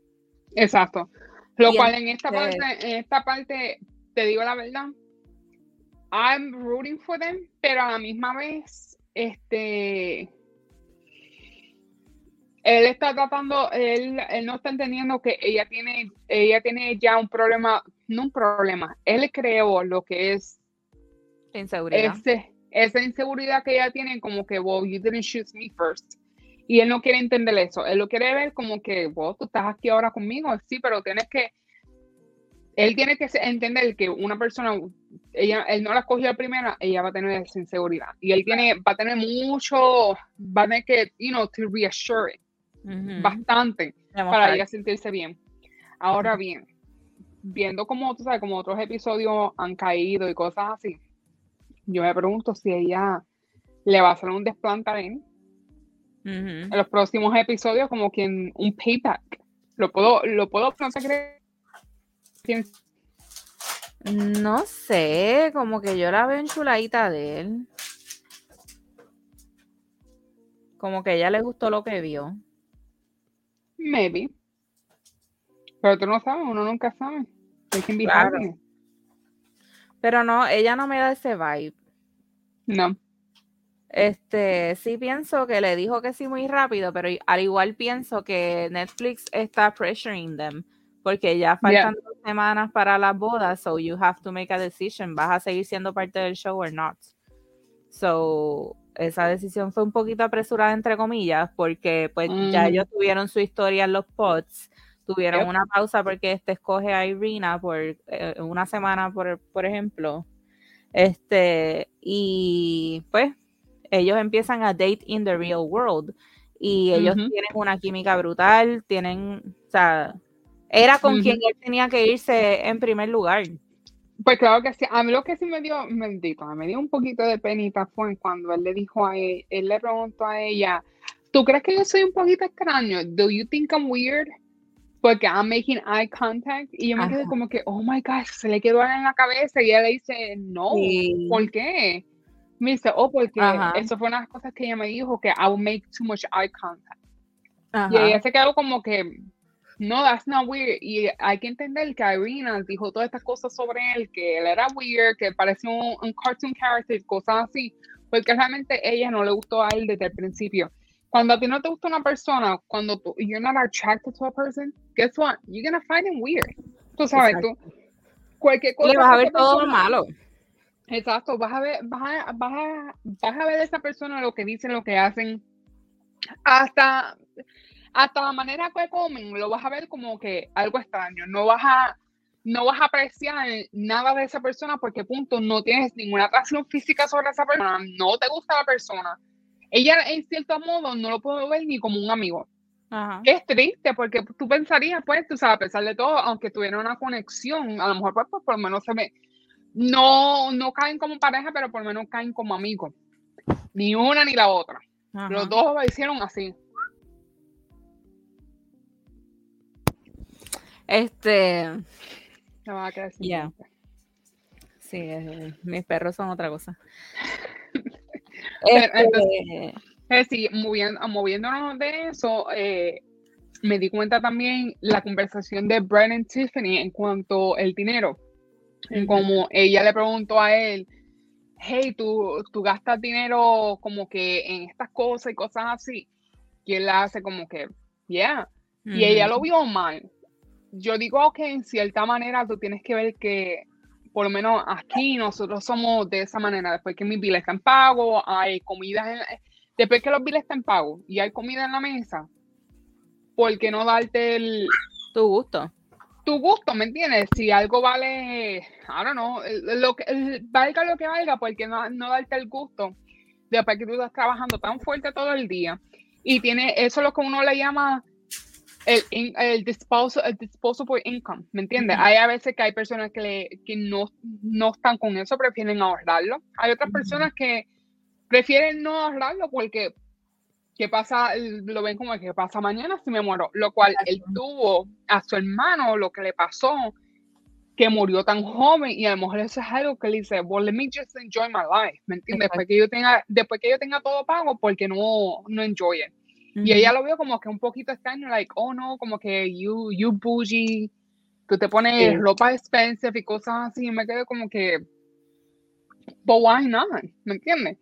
Exacto. Lo cual en esta parte, en esta parte, te digo la verdad, I'm rooting for them, pero a la misma vez, este, él está tratando, él, él, no está entendiendo que ella tiene, ella tiene ya un problema, no un problema, él creó lo que es Inseguridad. esa inseguridad que ella tiene, como que, wow, you didn't choose me first. Y él no quiere entender eso. Él lo quiere ver como que, wow, tú estás aquí ahora conmigo. Sí, pero tienes que. Él tiene que entender que una persona, ella, él no la escogió primera, ella va a tener esa inseguridad. Y él tiene, va a tener mucho, va a tener que, you know, to reassure it, bastante para ella sentirse bien. Ahora bien, viendo como, tú sabes, como otros episodios han caído y cosas así, yo me pregunto si ella le va a hacer un desplante a él en los próximos episodios, como quien un payback. Lo puedo, lo puedo, no te crees. No sé, como que yo la veo enchuladita de él. Como que a ella le gustó lo que vio. Maybe. Pero tú no sabes, uno nunca sabe. Pero no, ella no me da ese vibe. No. Este, sí pienso que le dijo que sí muy rápido, pero al igual pienso que Netflix está pressuring them porque ya faltan dos semanas para las bodas, so you have to make a decision. ¿Vas a seguir siendo parte del show or not? So, esa decisión fue un poquito apresurada, entre comillas, porque pues ya ellos tuvieron su historia en los pods, tuvieron una pausa porque este escoge a Irina por eh, una semana, por, por ejemplo. Este, y pues ellos empiezan a date in the real world y ellos tienen una química brutal, tienen, o sea, era con quien él tenía que irse en primer lugar. Pues claro que sí, a mí lo que sí me dio, bendito, me dio un poquito de penita fue cuando él le dijo a él, él le preguntó a ella, ¿tú crees que yo soy un poquito extraño? Do you think I'm weird? porque I'm making eye contact y yo me quedé como que, oh my gosh, se le quedó en la cabeza y ella le dice, no, ¿por qué? Me dice, oh, porque eso fue una de las cosas que ella me dijo, que I will make too much eye contact. Y ella se quedó como que, no, that's not weird. Y hay que entender que Irina dijo todas estas cosas sobre él, que él era weird, que parecía un, un cartoon character, cosas así, porque realmente ella no le gustó a él desde el principio cuando a ti no te gusta una persona, cuando tú, you're not attracted to a person, guess what? You're gonna find him weird. Tú sabes, tú, cualquier cosa. Le vas a ver todo lo malo. Exacto, vas a ver, vas a, vas a, vas a ver a esa persona lo que dicen, lo que hacen, hasta, hasta la manera que comen, lo vas a ver como que algo extraño. No vas a, no vas a apreciar nada de esa persona porque punto, no tienes ninguna atracción física sobre esa persona, no te gusta la persona ella en cierto modo no lo puedo ver ni como un amigo. Es triste porque tú pensarías, pues, tú sabes, a pesar de todo, aunque tuviera una conexión, a lo mejor pues, por lo menos se ve, no, no caen como pareja, pero por lo menos caen como amigos. Ni una ni la otra. Los dos lo hicieron así. Este. Ya. Sí, eh, mis perros son otra cosa. este... Eh, sí, moviéndonos de eso, eh, me di cuenta también la conversación de Brennan Tiffany en cuanto al dinero. En como ella le preguntó a él, hey, tú, tú gastas dinero como que en estas cosas y cosas así. Y él hace como que, yeah. Y ella lo vio mal. Yo digo que en cierta manera tú tienes que ver que, por lo menos aquí, nosotros somos de esa manera. Después que mis biles están pagos, hay comida, después que los biles están pagos y hay comida en la mesa, ¿por qué no darte el... Tu gusto tu gusto, ¿me entiendes? Si algo vale, I don't know, lo que, valga lo que valga, porque no, no darte el gusto después que tú estás trabajando tan fuerte todo el día y tiene eso es lo que uno le llama el, el, disposable, income, ¿me entiendes? Hay a veces que hay personas que, le, que no, no están con eso, prefieren ahorrarlo. Hay otras personas que prefieren no ahorrarlo porque ¿qué pasa? Lo ven como que pasa mañana si me muero. Lo cual él tuvo a su hermano, lo que le pasó, que murió tan joven y a lo mejor eso es algo que le dice, well, let me just enjoy my life, ¿me entiendes? Después que, yo tenga, después que yo tenga todo pago, porque no, no enjoy it. Y ella lo vio como que un poquito extraño, like, oh no, como que you, you bougie, tú te pones ropa expensive y cosas así, y me quedé como que, but why not? ¿Me entiendes?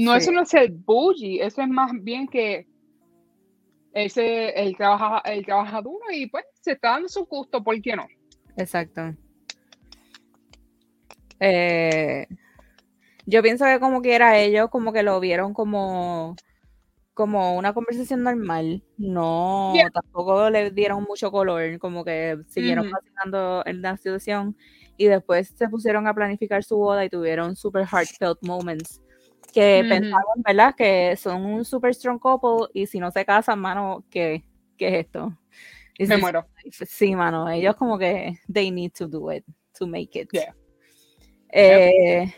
No, eso no es el bougie, eso es más bien que ese, el, trabaja, el trabaja duro y pues se está dando su gusto, ¿por qué no? Exacto. Eh, yo pienso que como que era ellos, como que lo vieron como, como una conversación normal. No, tampoco le dieron mucho color, como que siguieron fascinando en la situación y después se pusieron a planificar su boda y tuvieron super heartfelt moments que pensaban, ¿verdad? Que son un super strong couple y si no se casan, mano, ¿qué, qué es esto? Me muero. Sí, mano, ellos como que they need to do it to make it. Yeah. Eh,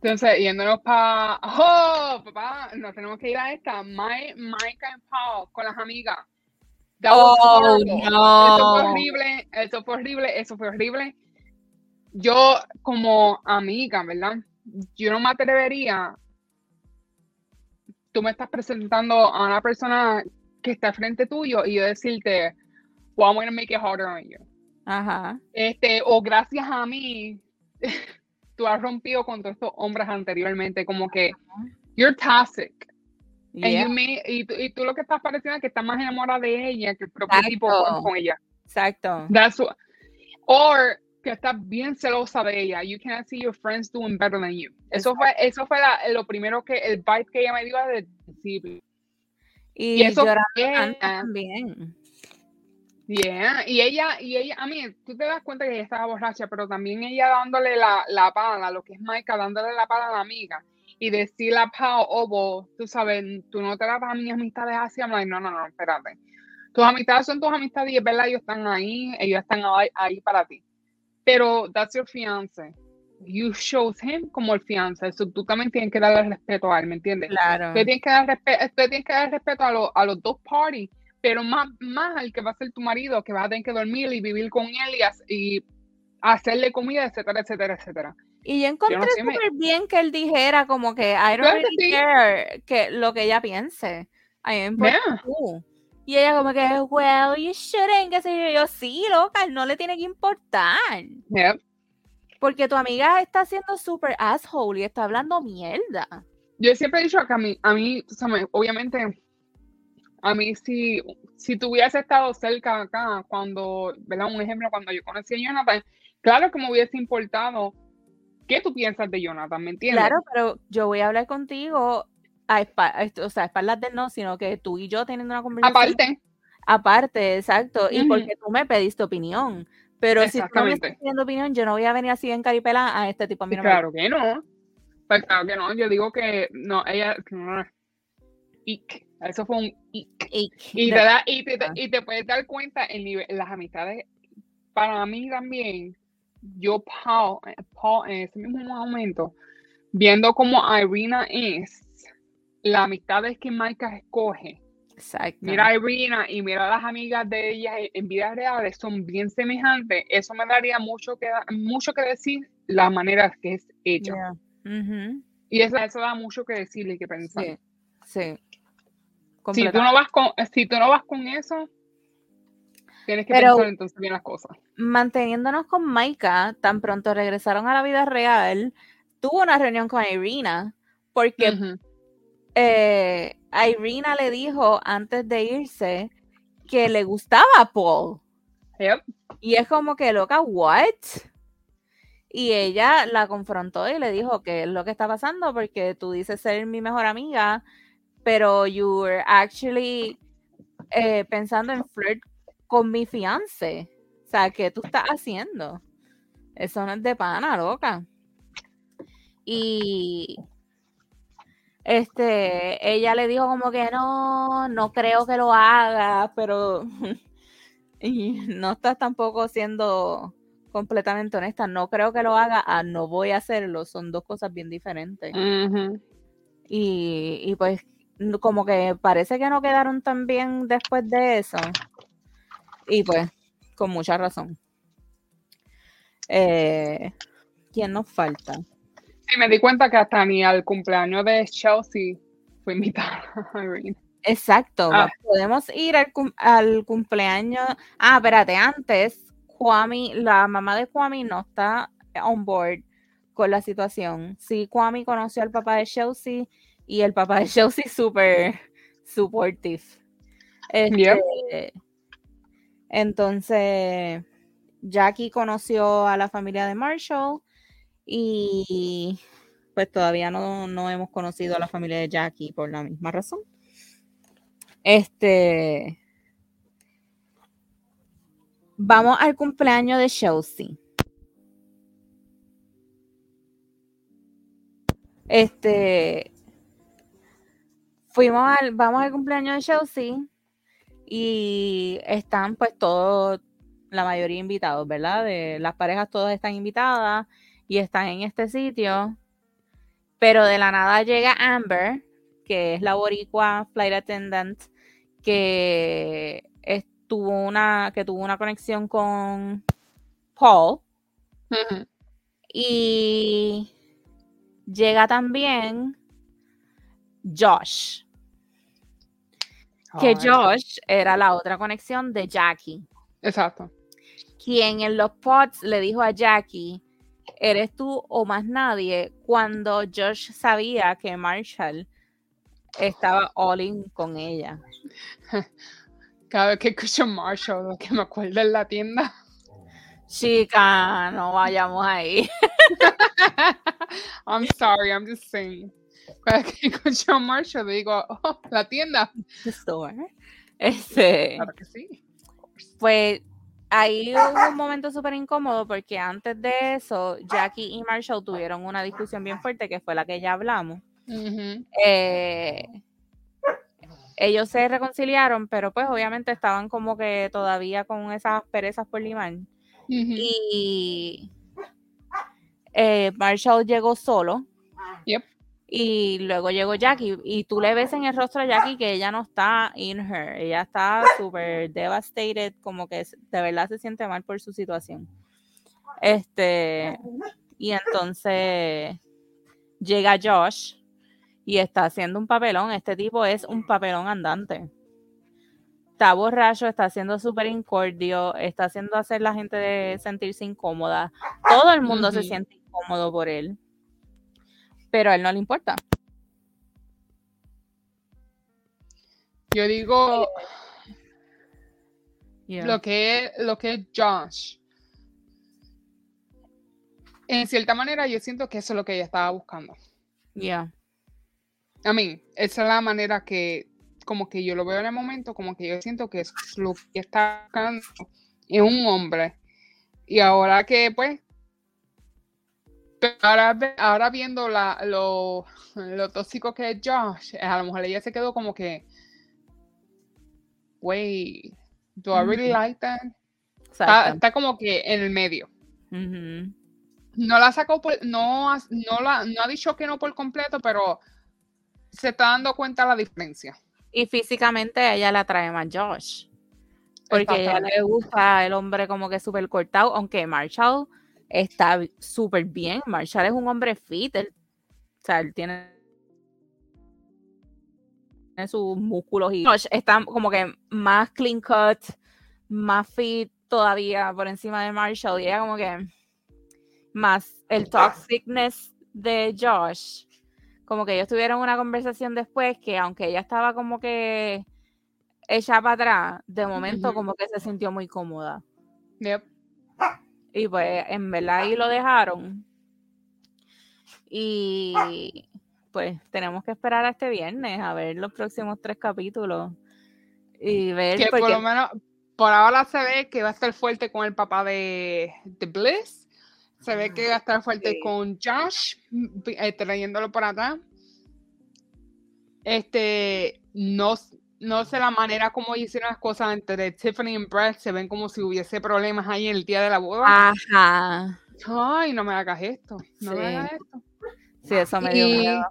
Entonces, yéndonos para. ¡Oh, papá! Nos tenemos que ir a esta. Mike, Mike and Paul con las amigas. oh, no. Eso fue horrible, eso fue horrible, eso fue horrible. Yo, como amiga, ¿verdad? Yo no me atrevería, tú me estás presentando a una persona que está frente tuyo y yo decirte, well, I'm going to make it harder on you. Ajá. Este, o gracias a mí, tú has rompido con todos estos hombres anteriormente, como que you're toxic. y, tú, y, tú, lo que estás pareciendo es que estás más enamorada de ella que el propio tipo con, ella. Exacto. That's what, or que estás bien celosa de ella. You cannot see your friends doing better than you. Eso fue, eso fue lo primero que, el vibe que ella me dio desde el principio. Y, eso también. Yeah. Y ella, y ella, a mí, tú te das cuenta que ella estaba borracha, pero también ella dándole la, la pala, lo que es Maika, dándole la pala a la amiga. Y decirle a Pau, oh, tú sabes, tú no te das a mis amistades así. I'm like, no, no, no, espérate. Tus amistades son tus amistades y es verdad, ellos están ahí, ellos están ahí para ti pero that's your fiance. You chose him como el fiance. Eso tú también tienes que darle respeto a él, ¿me entiendes? Claro. Usted tiene que dar, respeto, tienes que dar respeto a, a los dos parties, pero más, más al que va a ser tu marido, que vas a tener que dormir y vivir con él y, hacerle comida, etcétera, etcétera, etcétera. Y yo encontré súper bien que él dijera como que I don't really care que lo que ella piense. I am tú. Y ella como que, well, you shouldn't, qué sé yo. Yo, sí, loca, no le tiene que importar. Porque tu amiga está siendo súper asshole y está hablando mierda. Yo siempre he dicho que a mí, a mí obviamente, a mí si, si tú hubieras estado cerca acá, cuando, ¿verdad? Un ejemplo, cuando yo conocí a Jonathan, claro que me hubiese importado qué tú piensas de Jonathan, ¿me entiendes? Claro, pero yo voy a hablar contigo a o sea, espaldas de no, sino que tú y yo teniendo una conversación. Aparte. Aparte, exacto. Y porque tú me pediste opinión. Pero si tú no me estás pidiendo opinión, yo no voy a venir así en caripela a este tipo. A mí no claro que no. Pues claro que no. Yo digo que no, ella. Eso fue un Y, te da, y, te, y te puedes dar cuenta el nivel, las amistades. Para mí también, yo, Paul, Paul en ese mismo momento, viendo cómo Irina es, la amistad es que Maika escoge. Exacto. Mira a Irina y mira a las amigas de ella en vida real, son bien semejantes. Eso me daría mucho que, mucho que decir la manera que es ella. Y eso, eso, da mucho que decirle y que pensar. Sí. Si tú no vas con, si tú no vas con eso, tienes que pensar entonces bien las cosas. Manteniéndonos con Maika, tan pronto regresaron a la vida real, tuvo una reunión con Irina, porque eh, Irina le dijo antes de irse que le gustaba a Paul. Y es como que, loca, ¿what? Y ella la confrontó y le dijo que es lo que está pasando porque tú dices ser mi mejor amiga, pero you were actually eh, pensando en flirt con mi fiance. O sea, ¿qué tú estás haciendo? Eso no es de pana, loca. Y este, ella le dijo como que no, no creo que lo haga, pero y no estás tampoco siendo completamente honesta, no creo que lo haga, ah, no voy a hacerlo, son dos cosas bien diferentes. y, y, pues como que parece que no quedaron tan bien después de eso. Y pues, con mucha razón. Eh, ¿Quién nos falta? Sí, me di cuenta que hasta ni al cumpleaños de Chelsea fue invitada Exacto. Ah. Podemos ir al, al, cumpleaños. Ah, espérate, antes, Kwame, la mamá de Kwame no está on board con la situación. Sí, Kwame conoció al papá de Chelsea y el papá de Chelsea súper supportive. Este, entonces, Jackie conoció a la familia de Marshall y pues todavía no, no hemos conocido a la familia de Jackie por la misma razón. Este. Vamos al cumpleaños de Chelsea. Este, fuimos al, vamos al cumpleaños de Chelsea y están pues todos, la mayoría invitados, ¿verdad? De las parejas todas están invitadas y están en este sitio. Pero de la nada llega Amber, que es la boricua flight attendant, que estuvo una, que tuvo una conexión con Paul. Y llega también Josh que Josh era la otra conexión de Jackie. Exacto. Quien en los pods le dijo a Jackie, eres tú o más nadie, cuando Josh sabía que Marshall estaba all in con ella. Cada vez que escucho Marshall, lo que me acuerdo en la tienda. Chica, no vayamos ahí. I'm sorry, I'm just saying. Cada que escucho Marshall digo, oh, la tienda. The store. Este, claro que sí. Pues ahí hubo un momento súper incómodo porque antes de eso, Jackie y Marshall tuvieron una discusión bien fuerte que fue la que ya hablamos. Eh, ellos se reconciliaron, pero pues obviamente estaban como que todavía con esas perezas por limar. Y eh, Marshall llegó solo. Yep. Y luego llegó Jackie y tú le ves en el rostro a Jackie que ella no está in her, ella está súper devastated, como que de verdad se siente mal por su situación. Este, y entonces llega Josh y está haciendo un papelón, este tipo es un papelón andante. Está borracho, está haciendo súper incordio, está haciendo hacer la gente sentirse incómoda. Todo el mundo se siente incómodo por él pero a él no le importa. Yo digo lo que es lo que es Josh. En cierta manera, yo siento que eso es lo que ella estaba buscando. Ya. A mí, esa es la manera que, como que yo lo veo en el momento, como que yo siento que es lo que está buscando es un hombre. Y ahora que, pues, ahora, ahora viendo la, lo, lo tóxico que es Josh, a lo mejor ella se quedó como que, wait, do I really like that? Está, como que en el medio. no la sacó por, no, no, la, no ha dicho que no por completo, pero se está dando cuenta la diferencia. Y físicamente ella la trae más Josh. Porque a ella le gusta el hombre como que súper cortado, aunque Marshall está súper bien. Marshall es un hombre fit, o sea, él tiene sus músculos y Josh está como que más clean cut, más fit todavía por encima de Marshall y ella como que más el toxicness de Josh como que ellos tuvieron una conversación después que aunque ella estaba como que ella para atrás, de momento como que se sintió muy cómoda. Yep. Y pues en verdad ahí lo dejaron. Y pues tenemos que esperar a este viernes a ver los próximos tres capítulos. Y ver. Que por lo menos, por ahora se ve que va a estar fuerte con el papá de, de Bliss. Se ve que va a estar fuerte con Josh, eh, trayéndolo por atrás. Este, no, no sé la manera como hicieron las cosas entre Tiffany y Brett, se ven como si hubiese problemas ahí en el día de la boda. Ajá. Ay, no me hagas esto, no me hagas esto. Sí, eso me dio miedo.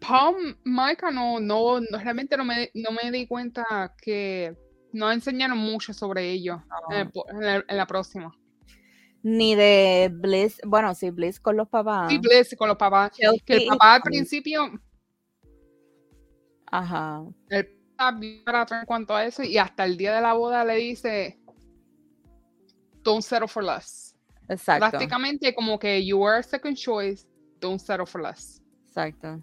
Paul, Micah, no, no, realmente no me, no me di cuenta que no enseñaron mucho sobre ellos en, la, próxima. Ni de Bliss, bueno, sí, Bliss con los papás. Sí, Bliss con los papás. que el papá al principio Ajá. Él en cuanto a eso y hasta el día de la boda le dice don't settle for less. Exacto. Prácticamente como que you are second choice, don't settle for less. Exacto.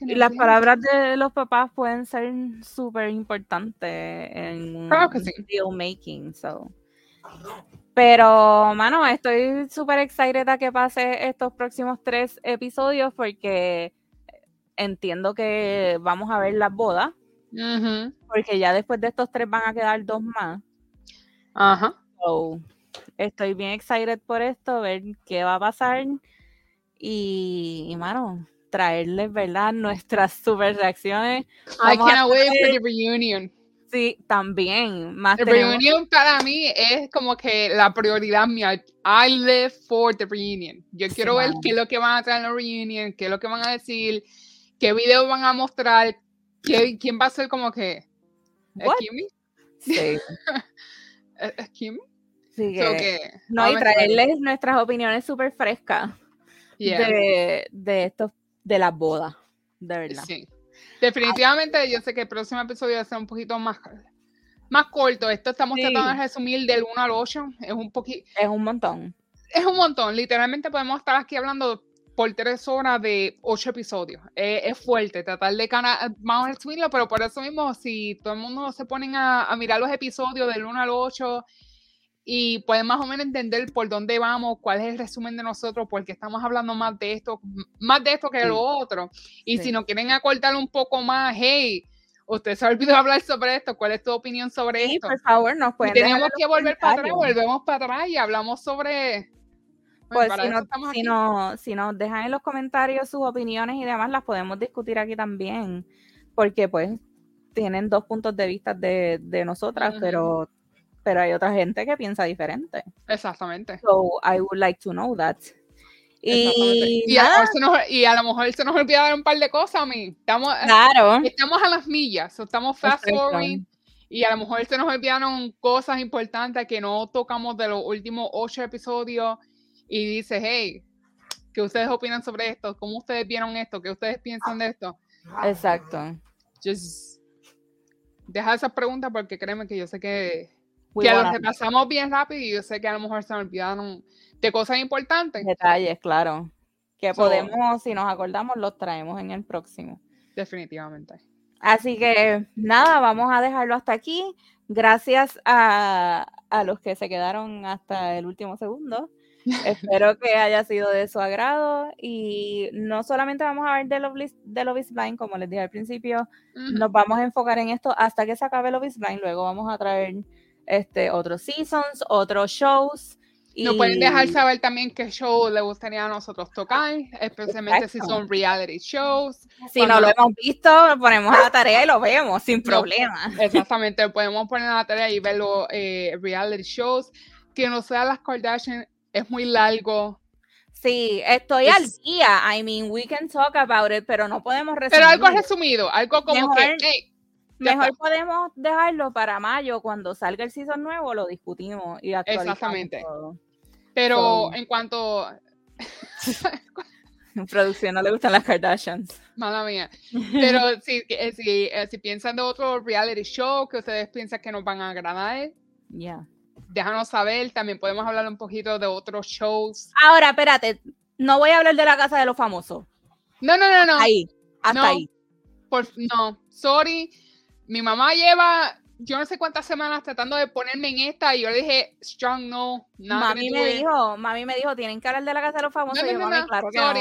y las palabras de los papás pueden ser súper importantes en claro que sí. deal making. So. Pero, mano, estoy súper excited a que pase estos próximos tres episodios porque entiendo que vamos a ver las bodas. Porque ya después de estos tres van a quedar dos más. Ajá. estoy bien excited por esto, ver qué va a pasar. Y, mano, traerles, ¿verdad? Nuestras super reacciones. I can't wait for the reunion. Sí, también. Más the reunion para mí es como que la prioridad mía. I live for the reunion. Yo quiero ver qué es lo que van a traer en la reunion, qué es lo que van a decir qué video van a mostrar, quién va a ser como que... ¿Es Kimi? Sí. ¿Es Kimi? Sí, que, no, y traerles nuestras opiniones súper frescas de, de estos, de las bodas, de verdad. Sí. Definitivamente, yo sé que el próximo episodio va a ser un poquito más, más corto. Esto estamos tratando de resumir del 1 al 8. Es un poquito. Es un montón. Es un montón. Literalmente podemos estar aquí hablando por tres horas de ocho episodios. es fuerte tratar de vamos a subirlo, pero por eso mismo, si todo el mundo se ponen a, mirar los episodios del 1 al 8 y pueden más o menos entender por dónde vamos, cuál es el resumen de nosotros, porque estamos hablando más de esto, más de esto que lo otro. Y si no quieren acortar un poco más, hey, usted se ha olvidado hablar sobre esto, ¿cuál es tu opinión sobre esto? Por favor, nos pueden. tenemos que volver para atrás, volvemos para atrás y hablamos sobre pues si, no, si, no, si nos dejan en los comentarios sus opiniones y demás, las podemos discutir aquí también, porque pues tienen dos puntos de vista de, de nosotras, pero, pero hay otra gente que piensa diferente. Exactamente. So I would like to know that. Y, y, a y, a lo mejor se nos olvida dar un par de cosas a mí. Estamos, claro. estamos a las millas, estamos fast forwarding y a lo mejor se nos olvidaron cosas importantes que no tocamos de los últimos ocho episodios y dice, hey, ¿qué ustedes opinan sobre esto? ¿Cómo ustedes vieron esto? ¿Qué ustedes piensan de esto? Exacto. Just deja esas preguntas porque créeme que yo sé que, que a los pasamos bien rápido y yo sé que a lo mejor se me olvidaron de cosas importantes. Detalles, claro. Que podemos, si nos acordamos, los traemos en el próximo. Definitivamente. Así que nada, vamos a dejarlo hasta aquí. Gracias a, a los que se quedaron hasta el último segundo. Espero que haya sido de su agrado y no solamente vamos a ver de Love, de Love is Blind, como les dije al principio, nos vamos a enfocar en esto hasta que se acabe Love is Blind, luego vamos a traer este, otros seasons, otros shows. Y... Nos pueden dejar saber también qué show le gustaría a nosotros tocar, especialmente si son reality shows. Si no lo hemos visto, lo ponemos a la tarea y lo vemos sin problema. Exactamente, podemos poner a la tarea y ver los eh, reality shows que no sean las Kardashian es muy largo. Sí, estoy al día. I mean, we can talk about it, pero no podemos resumir. Pero algo resumido, algo como que. mejor podemos dejarlo para mayo, cuando salga el season nuevo, lo discutimos y Exactamente. Pero en cuanto. en producción no le gustan las Kardashians. Mala mía. Pero si, si, eh, si, piensan de otro reality show que ustedes piensan que nos van a agradar, ya déjanos saber. También podemos hablar un poquito de otros shows. Ahora, espérate, no voy a hablar de la casa de los famosos. No, no, no, no. Ahí, hasta ahí. Por, no, sorry. Mi mamá lleva yo no sé cuántas semanas tratando de ponerme en esta y yo le dije, strong no. Mami me dijo, mami me dijo, tienen que hablar de la casa de los famosos. y yo, mami, claro que no.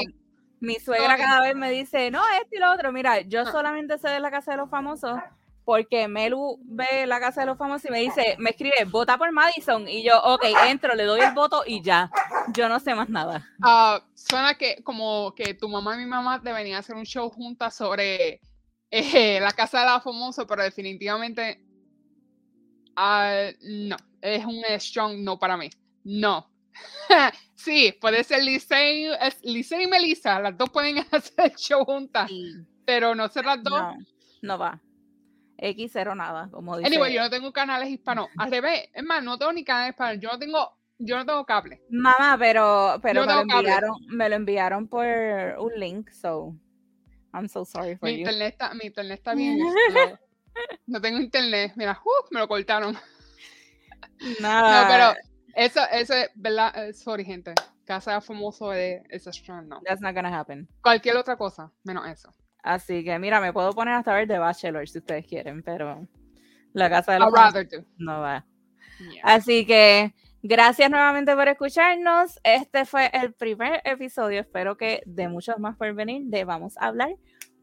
Mi suegra cada vez me dice, no, esto y lo otro. Mira, yo ah. solamente sé de la casa de los famosos porque Melu ve la casa de los famosos y me dice, me escribe, vota por Madison. Y yo, ok, entro, le doy el voto y ya. Yo no sé más nada. Uh, suena que como que tu mamá y mi mamá deberían hacer un show juntas sobre eh, la casa de los famosos, pero definitivamente uh, no, es un strong no para mí. No. sí, puede ser Licey, y Melissa, las dos pueden hacer el show juntas, pero no ser las dos. No, no va. X0 nada, como dice. Anyway, yo no tengo canales hispanos. Al revés, es más, no tengo ni canales hispanos. Yo no tengo, yo no tengo cable. Mamá, pero, pero me, lo enviaron, me lo enviaron por un link, so I'm so sorry for mi you. Internet está, mi internet está bien. no, tengo internet. Mira, uh, me lo cortaron. Nada. No, pero eso, eso es verdad. Eh, sorry, gente. Casa famoso de esa strong, no. That's not gonna happen. Cualquier otra cosa, menos eso. Así que mira, me puedo poner hasta ver The Bachelor si ustedes quieren, pero la casa de los no va. Así que gracias nuevamente por escucharnos. Este fue el primer episodio. Espero que de muchos más por venir de Vamos a hablar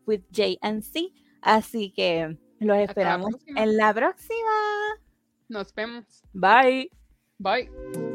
with JNC. Así que los esperamos en la próxima. Nos vemos. Bye. Bye.